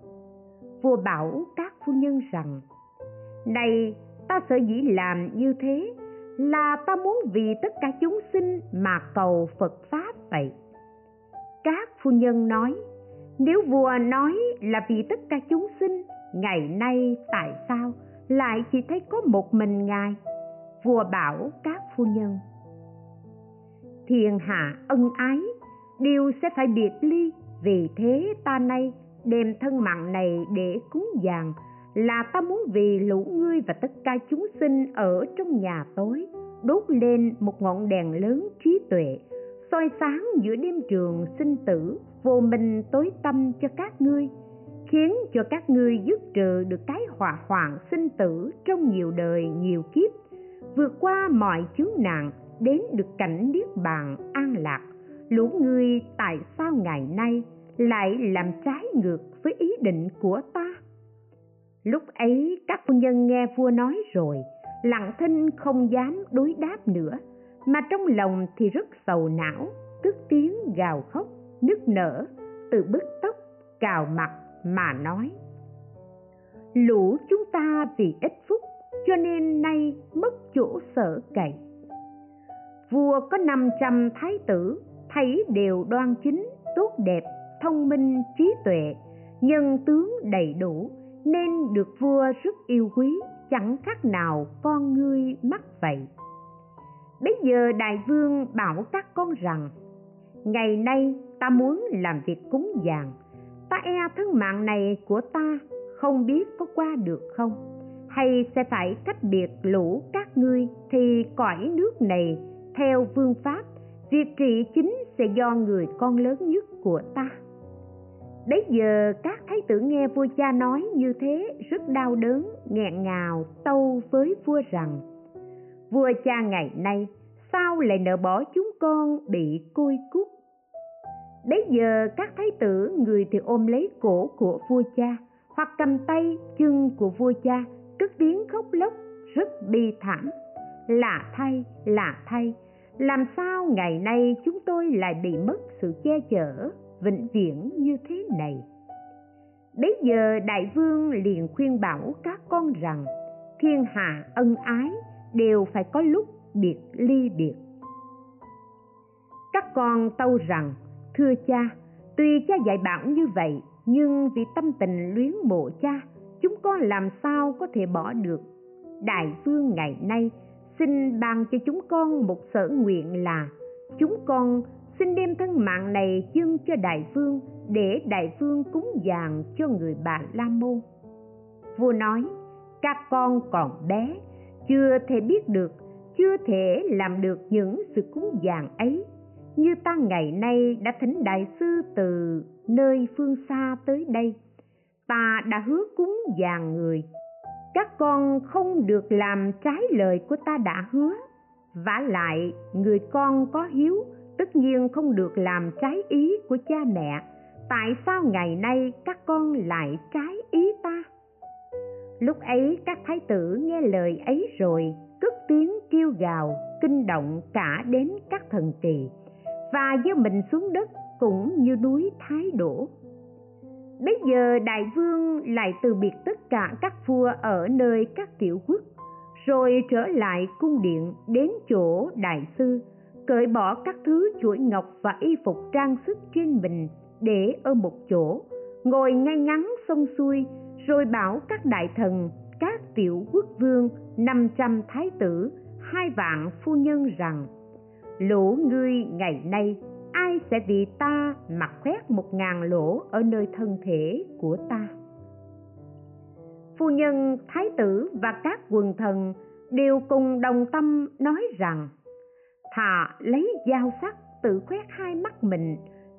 Vua bảo các phu nhân rằng, này, ta sợ dĩ làm như thế là ta muốn vì tất cả chúng sinh mà cầu phật pháp vậy. Các phu nhân nói, nếu vua nói là vì tất cả chúng sinh, ngày nay tại sao lại chỉ thấy có một mình ngài? Vua bảo các phu nhân. Thiên hạ ân ái, đều sẽ phải biệt ly, vì thế ta nay đem thân mạng này để cúng dường, là ta muốn vì lũ ngươi và tất cả chúng sinh ở trong nhà tối, đốt lên một ngọn đèn lớn trí tuệ, soi sáng giữa đêm trường sinh tử, vô minh tối tâm cho các ngươi, khiến cho các ngươi dứt trừ được cái hỏa hoạn sinh tử trong nhiều đời nhiều kiếp vượt qua mọi chướng nạn, đến được cảnh niết bàn an lạc. Lũ ngươi tại sao ngày nay lại làm trái ngược với ý định của ta? Lúc ấy, các phu nhân nghe vua nói rồi, lặng thinh không dám đối đáp nữa, mà trong lòng thì rất sầu não, tức tiếng gào khóc, nức nở, từ bức tóc, cào mặt mà nói, lũ chúng ta vì ít phúc cho nên nay mất chỗ sở cậy vua có năm trăm thái tử, thấy đều đoan chính, tốt đẹp, thông minh, trí tuệ, nhân tướng đầy đủ, nên được vua rất yêu quý, chẳng khác nào con ngươi mắc vậy. Bây giờ đại vương bảo các con rằng, ngày nay ta muốn làm việc cúng dường. Ta e thân mạng này của ta không biết có qua được không? Hay sẽ phải cách biệt lũ các ngươi thì cõi nước này theo vương pháp việc trị chính sẽ do người con lớn nhất của ta. Bấy giờ các thái tử nghe vua cha nói như thế rất đau đớn, nghẹn ngào, tâu với vua rằng Vua cha ngày nay sao lại nợ bỏ chúng con bị côi cút? Bấy giờ các thái tử người thì ôm lấy cổ của vua cha Hoặc cầm tay chân của vua cha cất tiếng khóc lóc rất bi thảm. Lạ thay, lạ thay Làm sao ngày nay chúng tôi lại bị mất sự che chở vĩnh viễn như thế này? Bấy giờ đại vương liền khuyên bảo các con rằng thiên hạ ân ái đều phải có lúc biệt ly biệt. Các con tâu rằng thưa cha tuy cha dạy bảo như vậy nhưng vì tâm tình luyến mộ cha chúng con làm sao có thể bỏ được? Đại vương ngày nay xin ban cho chúng con một sở nguyện là, chúng con xin đem thân mạng này dâng cho đại vương để đại vương cúng dường cho người bạn la môn. Vua nói, các con còn bé, chưa thể biết được, chưa thể làm được những sự cúng dường ấy. Như ta ngày nay đã thỉnh đại sư từ nơi phương xa tới đây ta đã hứa cúng dường người. Các con không được làm trái lời của ta đã hứa. Vả lại, người con có hiếu, tất nhiên không được làm trái ý của cha mẹ. Tại sao ngày nay các con lại trái ý ta? Lúc ấy các thái tử nghe lời ấy rồi, cất tiếng kêu gào, kinh động cả đến các thần kỳ. Và giơ mình xuống đất cũng như núi thái đổ bây giờ đại vương lại từ biệt tất cả các vua ở nơi các tiểu quốc, rồi trở lại cung điện đến chỗ đại sư, cởi bỏ các thứ chuỗi ngọc và y phục trang sức trên mình để ở một chỗ, ngồi ngay ngắn xong xuôi, rồi bảo các đại thần, các tiểu quốc vương, năm trăm thái tử, hai vạn phu nhân rằng, lũ ngươi ngày nay ai sẽ vì ta mà khoét một ngàn lỗ ở nơi thân thể của ta? Phu nhân, thái tử và các quần thần đều cùng đồng tâm nói rằng, thà lấy dao sắc tự khoét hai mắt mình,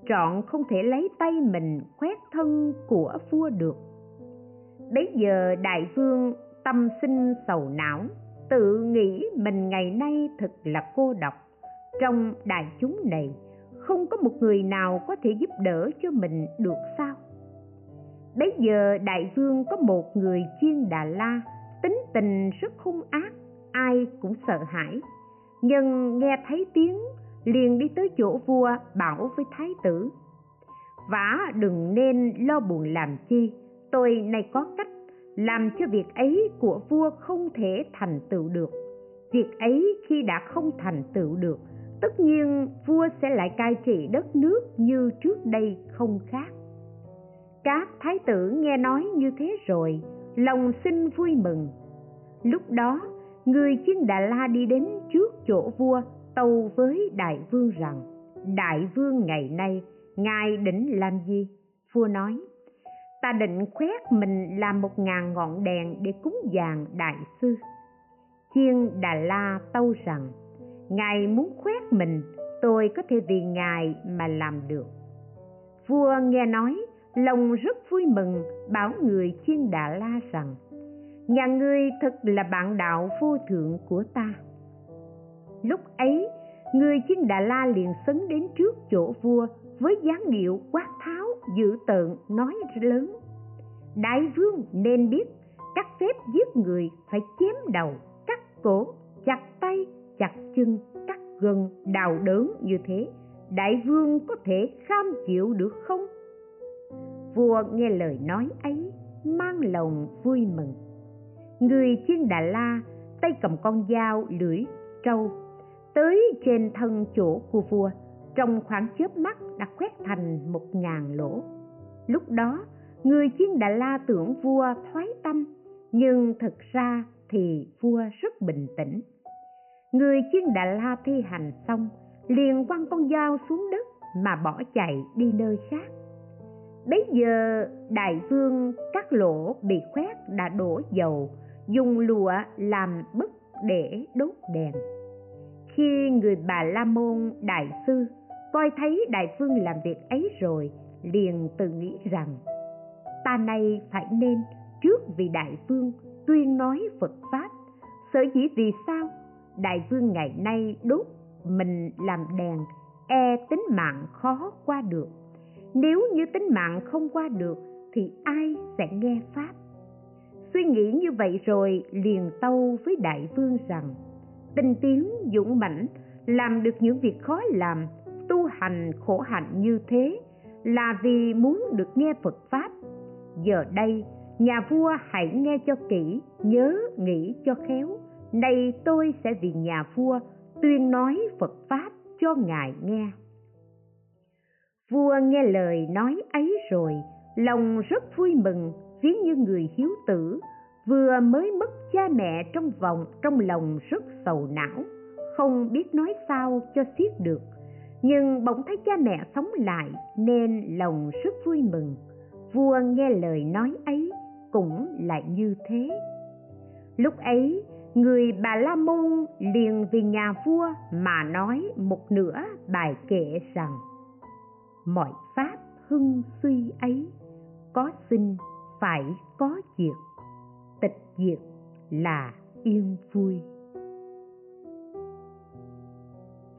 trọn không thể lấy tay mình khoét thân của vua được. Bấy giờ đại vương tâm sinh sầu não, tự nghĩ mình ngày nay thật là cô độc. Trong đại chúng này không có một người nào có thể giúp đỡ cho mình được sao? Bấy giờ đại vương có một người chiên đà la, tính tình rất hung ác, ai cũng sợ hãi. Nhưng nghe thấy tiếng, liền đi tới chỗ vua bảo với thái tử, vả đừng nên lo buồn làm chi, tôi này có cách làm cho việc ấy của vua không thể thành tựu được. Việc ấy khi đã không thành tựu được tất nhiên, vua sẽ lại cai trị đất nước như trước đây không khác. Các thái tử nghe nói như thế rồi, lòng xin vui mừng. Lúc đó, người chiên đà la đi đến trước chỗ vua, tâu với đại vương rằng, đại vương, ngày nay, ngài định làm gì? Vua nói, ta định khoét mình làm một ngàn ngọn đèn để cúng dường đại sư. Chiên đà la tâu rằng ngài muốn khoét mình, tôi có thể vì ngài mà làm được. Vua nghe nói, lòng rất vui mừng, bảo người chiên đà la rằng, nhà ngươi thật là bạn đạo vô thượng của ta. Lúc ấy, người chiên đà la liền sấn đến trước chỗ vua với dáng điệu quát tháo, dữ tợn, nói lớn, đại vương nên biết, các phép giết người phải chém đầu, cắt cổ, chặt tay chặt chân, cắt gân đào đớn như thế, đại vương có thể kham chịu được không? Vua nghe lời nói ấy, mang lòng vui mừng. Người chiên đà la, tay cầm con dao lưỡi trâu, tới trên thân chỗ của vua, trong khoảng chớp mắt đã khoét thành một ngàn lỗ. Lúc đó, người chiên đà la tưởng vua thoái tâm, nhưng thực ra thì vua rất bình tĩnh người chiên đà la thi hành xong, liền quăng con dao xuống đất mà bỏ chạy đi nơi khác. Bấy giờ, đại vương các lỗ bị khoét đã đổ dầu, dùng lụa làm bức để đốt đèn. Khi người bà la môn đại sư coi thấy đại vương làm việc ấy rồi, liền tự nghĩ rằng, ta nay phải nên trước vì đại vương tuyên nói phật pháp, sở dĩ vì sao đại vương ngày nay đốt mình làm đèn e tính mạng khó qua được. Nếu như tính mạng không qua được, thì ai sẽ nghe pháp? Suy nghĩ như vậy rồi liền tâu với đại vương rằng, tinh tiến dũng mãnh, làm được những việc khó làm, tu hành khổ hạnh như thế là vì muốn được nghe phật pháp. Giờ đây, nhà vua hãy nghe cho kỹ, nhớ nghĩ cho khéo nay tôi sẽ vì nhà vua, tuyên nói phật pháp cho ngài nghe. Vua nghe lời nói ấy rồi, lòng rất vui mừng, ví như người hiếu tử, vừa mới mất cha mẹ trong vòng trong lòng rất sầu não, không biết nói sao cho xiết được, nhưng bỗng thấy cha mẹ sống lại nên lòng rất vui mừng. Vua nghe lời nói ấy cũng lại như thế. Lúc ấy người bà la môn liền vì nhà vua mà nói một nửa bài kệ rằng, mọi pháp hưng suy ấy, có sinh phải có diệt, tịch diệt là yên vui.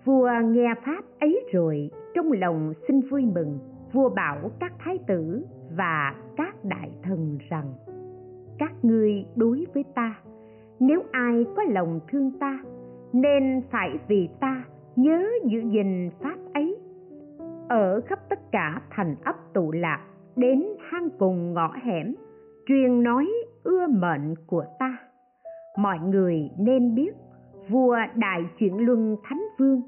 Vua nghe pháp ấy rồi, trong lòng xin vui mừng. Vua bảo các thái tử và các đại thần rằng, các ngươi đối với ta nếu ai có lòng thương ta, nên phải vì ta nhớ giữ gìn pháp ấy. Ở khắp tất cả thành ấp tụ lạc, đến hang cùng ngõ hẻm, truyền nói ưa mệnh của ta. Mọi người nên biết, vua đại chuyển luân thánh vương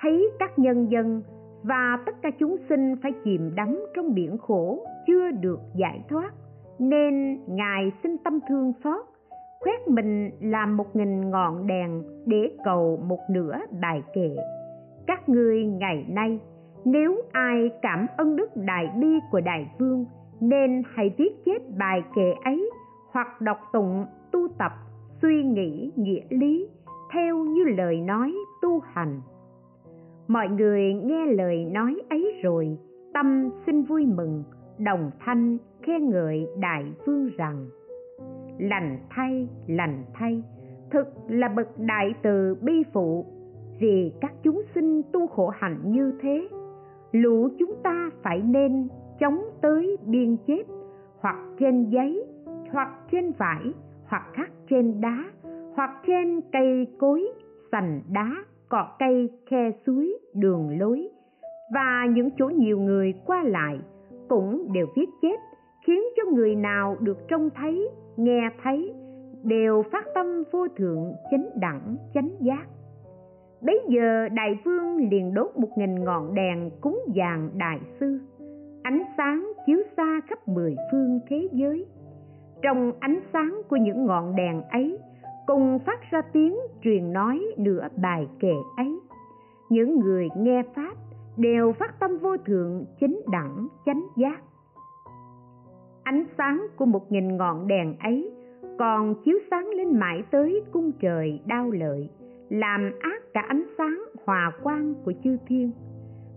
thấy các nhân dân và tất cả chúng sinh phải chìm đắm trong biển khổ chưa được giải thoát, nên ngài xin tâm thương xót khoét mình làm một nghìn ngọn đèn để cầu một nửa bài kệ. Các ngươi ngày nay, nếu ai cảm ơn đức đại bi của đại vương, nên hãy viết chép bài kệ ấy hoặc đọc tụng, tu tập, suy nghĩ, nghĩa lý, theo như lời nói tu hành. Mọi người nghe lời nói ấy rồi, tâm xin vui mừng, đồng thanh khen ngợi đại vương rằng lành thay lành thay. Thực là bậc đại từ bi phụ, vì các chúng sinh tu khổ hạnh như thế, lũ chúng ta phải nên chống tới biên chết, hoặc trên giấy, hoặc trên vải, hoặc khắc trên đá, hoặc trên cây cối, sành đá cọ cây, khe suối, đường lối. Và những chỗ nhiều người qua lại cũng đều viết chết, khiến cho người nào được trông thấy nghe thấy, đều phát tâm vô thượng, chánh đẳng, chánh giác. Bấy giờ đại vương liền đốt một nghìn ngọn đèn cúng dường đại sư. Ánh sáng chiếu xa khắp mười phương thế giới. Trong ánh sáng của những ngọn đèn ấy, cùng phát ra tiếng truyền nói nửa bài kệ ấy. Những người nghe pháp đều phát tâm vô thượng chính đẳng, chánh giác ánh sáng của một nghìn ngọn đèn ấy còn chiếu sáng lên mãi tới cung trời đau lợi, làm ác cả ánh sáng hòa quang của chư thiên.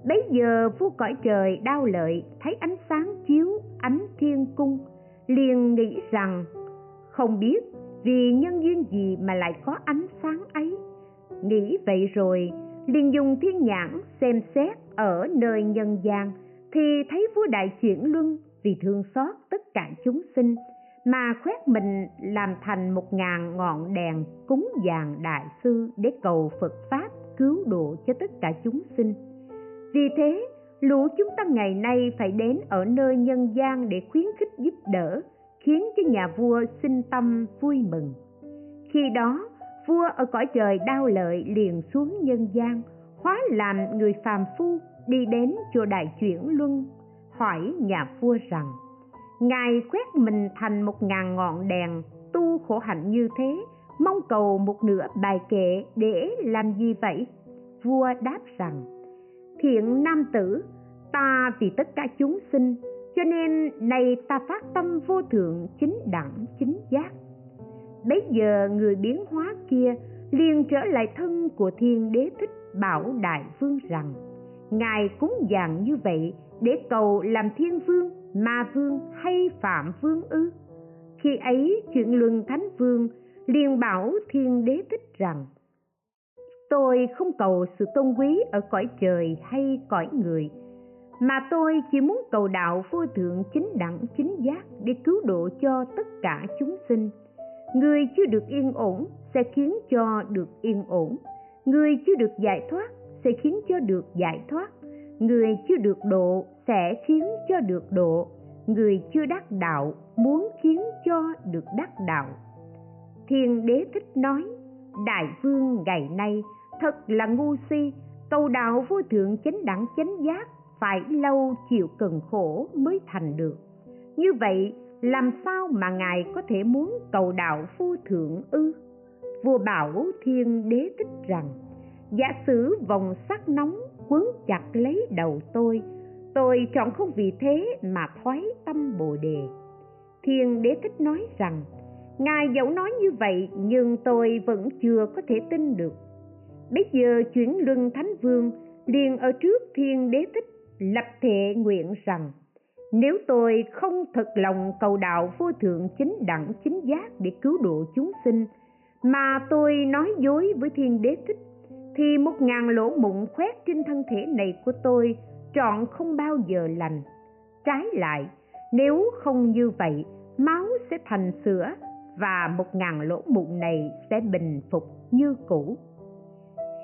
Bấy giờ vua cõi trời đau lợi thấy ánh sáng chiếu ánh thiên cung, liền nghĩ rằng, không biết vì nhân duyên gì mà lại có ánh sáng ấy. Nghĩ vậy rồi, liền dùng thiên nhãn xem xét ở nơi nhân gian, thì thấy vua đại chuyển luân vì thương xót tất cả chúng sinh, mà khoét mình làm thành một ngàn ngọn đèn cúng dàn đại sư để cầu phật pháp cứu độ cho tất cả chúng sinh. Vì thế, lũ chúng ta ngày nay phải đến ở nơi nhân gian để khuyến khích giúp đỡ, khiến cho nhà vua sinh tâm vui mừng. Khi đó, vua ở cõi trời đau lợi liền xuống nhân gian, hóa làm người phàm phu đi đến chùa đại chuyển luân hỏi nhà vua rằng, ngài quét mình thành một ngàn ngọn đèn, tu khổ hạnh như thế, mong cầu một nửa bài kệ để làm gì vậy? Vua đáp rằng, thiện nam tử, ta vì tất cả chúng sinh, cho nên này ta phát tâm vô thượng chính đẳng chính giác. Bấy giờ người biến hóa kia liền trở lại thân của thiên đế thích bảo đại vương rằng, ngài cúng dường như vậy để cầu làm thiên vương, ma vương hay phạm vương ư? Khi ấy chuyện luân thánh vương liền bảo thiên đế thích rằng, tôi không cầu sự tôn quý ở cõi trời hay cõi người, mà tôi chỉ muốn cầu đạo vô thượng chính đẳng chính giác để cứu độ cho tất cả chúng sinh. Người chưa được yên ổn sẽ khiến cho được yên ổn, người chưa được giải thoát sẽ khiến cho được giải thoát người chưa được độ sẽ khiến cho được độ. Người chưa đắc đạo muốn khiến cho được đắc đạo. Thiên đế thích nói, đại vương, ngày nay thật là ngu si. Cầu đạo vô thượng chánh đẳng chánh giác phải lâu chịu cần khổ mới thành được. Như vậy, làm sao mà ngài có thể muốn cầu đạo vô thượng ư? Vua bảo thiên đế thích rằng, giả sử vòng sắc nóng quấn chặt lấy đầu tôi. Tôi chọn không vì thế mà thoái tâm bồ đề. Thiên đế thích nói rằng, ngài dẫu nói như vậy nhưng tôi vẫn chưa có thể tin được. Bây giờ chuyển luân thánh vương liền ở trước thiên đế thích, lập thệ nguyện rằng, nếu tôi không thật lòng cầu đạo vô thượng chính đẳng chính giác để cứu độ chúng sinh, mà tôi nói dối với thiên đế thích thì một ngàn lỗ mụn khoét trên thân thể này của tôi, trọn không bao giờ lành. Trái lại, nếu không như vậy, máu sẽ thành sữa và một ngàn lỗ mụn này sẽ bình phục như cũ.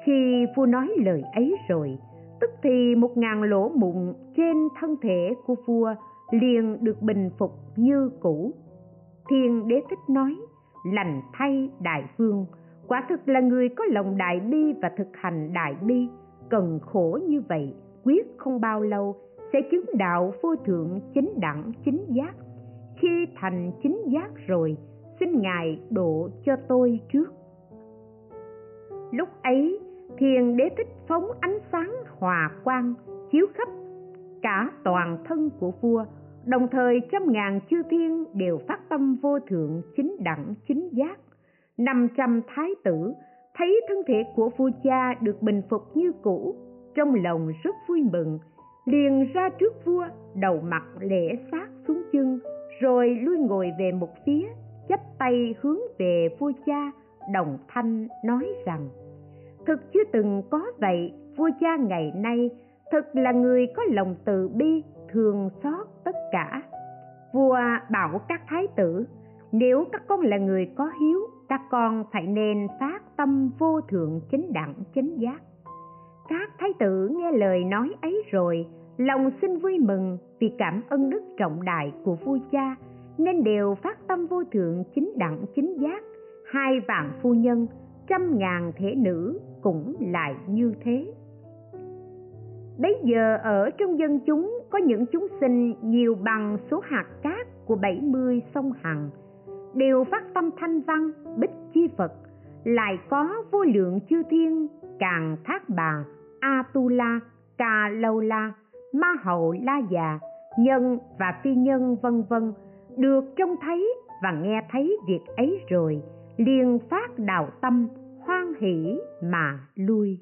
Khi vua nói lời ấy rồi, tức thì một ngàn lỗ mụn trên thân thể của vua liền được bình phục như cũ. Thiên đế thích nói, lành thay đại vương quả thực là người có lòng đại bi và thực hành đại bi. Cần khổ như vậy, quyết không bao lâu, sẽ chứng đạo vô thượng chính đẳng, chính giác. Khi thành chính giác rồi, xin ngài độ cho tôi trước. Lúc ấy, thiền đế thích phóng ánh sáng hòa quang, chiếu khắp cả toàn thân của vua, đồng thời trăm ngàn chư thiên đều phát tâm vô thượng chính đẳng, chính giác năm trăm thái tử, thấy thân thể của vua cha được bình phục như cũ, trong lòng rất vui mừng, liền ra trước vua, đầu mặt lễ sát xuống chân, rồi lui ngồi về một phía, chắp tay hướng về vua cha, đồng thanh nói rằng, thực chưa từng có vậy, vua cha ngày nay thực là người có lòng từ bi thương xót tất cả. Vua bảo các thái tử, nếu các con là người có hiếu các con phải nên phát tâm vô thượng chính đẳng chính giác. Các thái tử nghe lời nói ấy rồi, lòng xin vui mừng vì cảm ơn đức trọng đại của vua cha, nên đều phát tâm vô thượng chính đẳng chính giác. Hai vạn phu nhân, trăm ngàn thể nữ cũng lại như thế. Bấy giờ ở trong dân chúng có những chúng sinh nhiều bằng số hạt cát của bảy mươi sông Hằng đều phát tâm thanh văn bích chi Phật lại có vô lượng chư thiên càng thác bà Atula, Ca Lâu La, Ma Hậu La Già, nhân và phi nhân vân vân được trông thấy và nghe thấy việc ấy rồi liền phát đạo tâm hoan hỷ mà lui.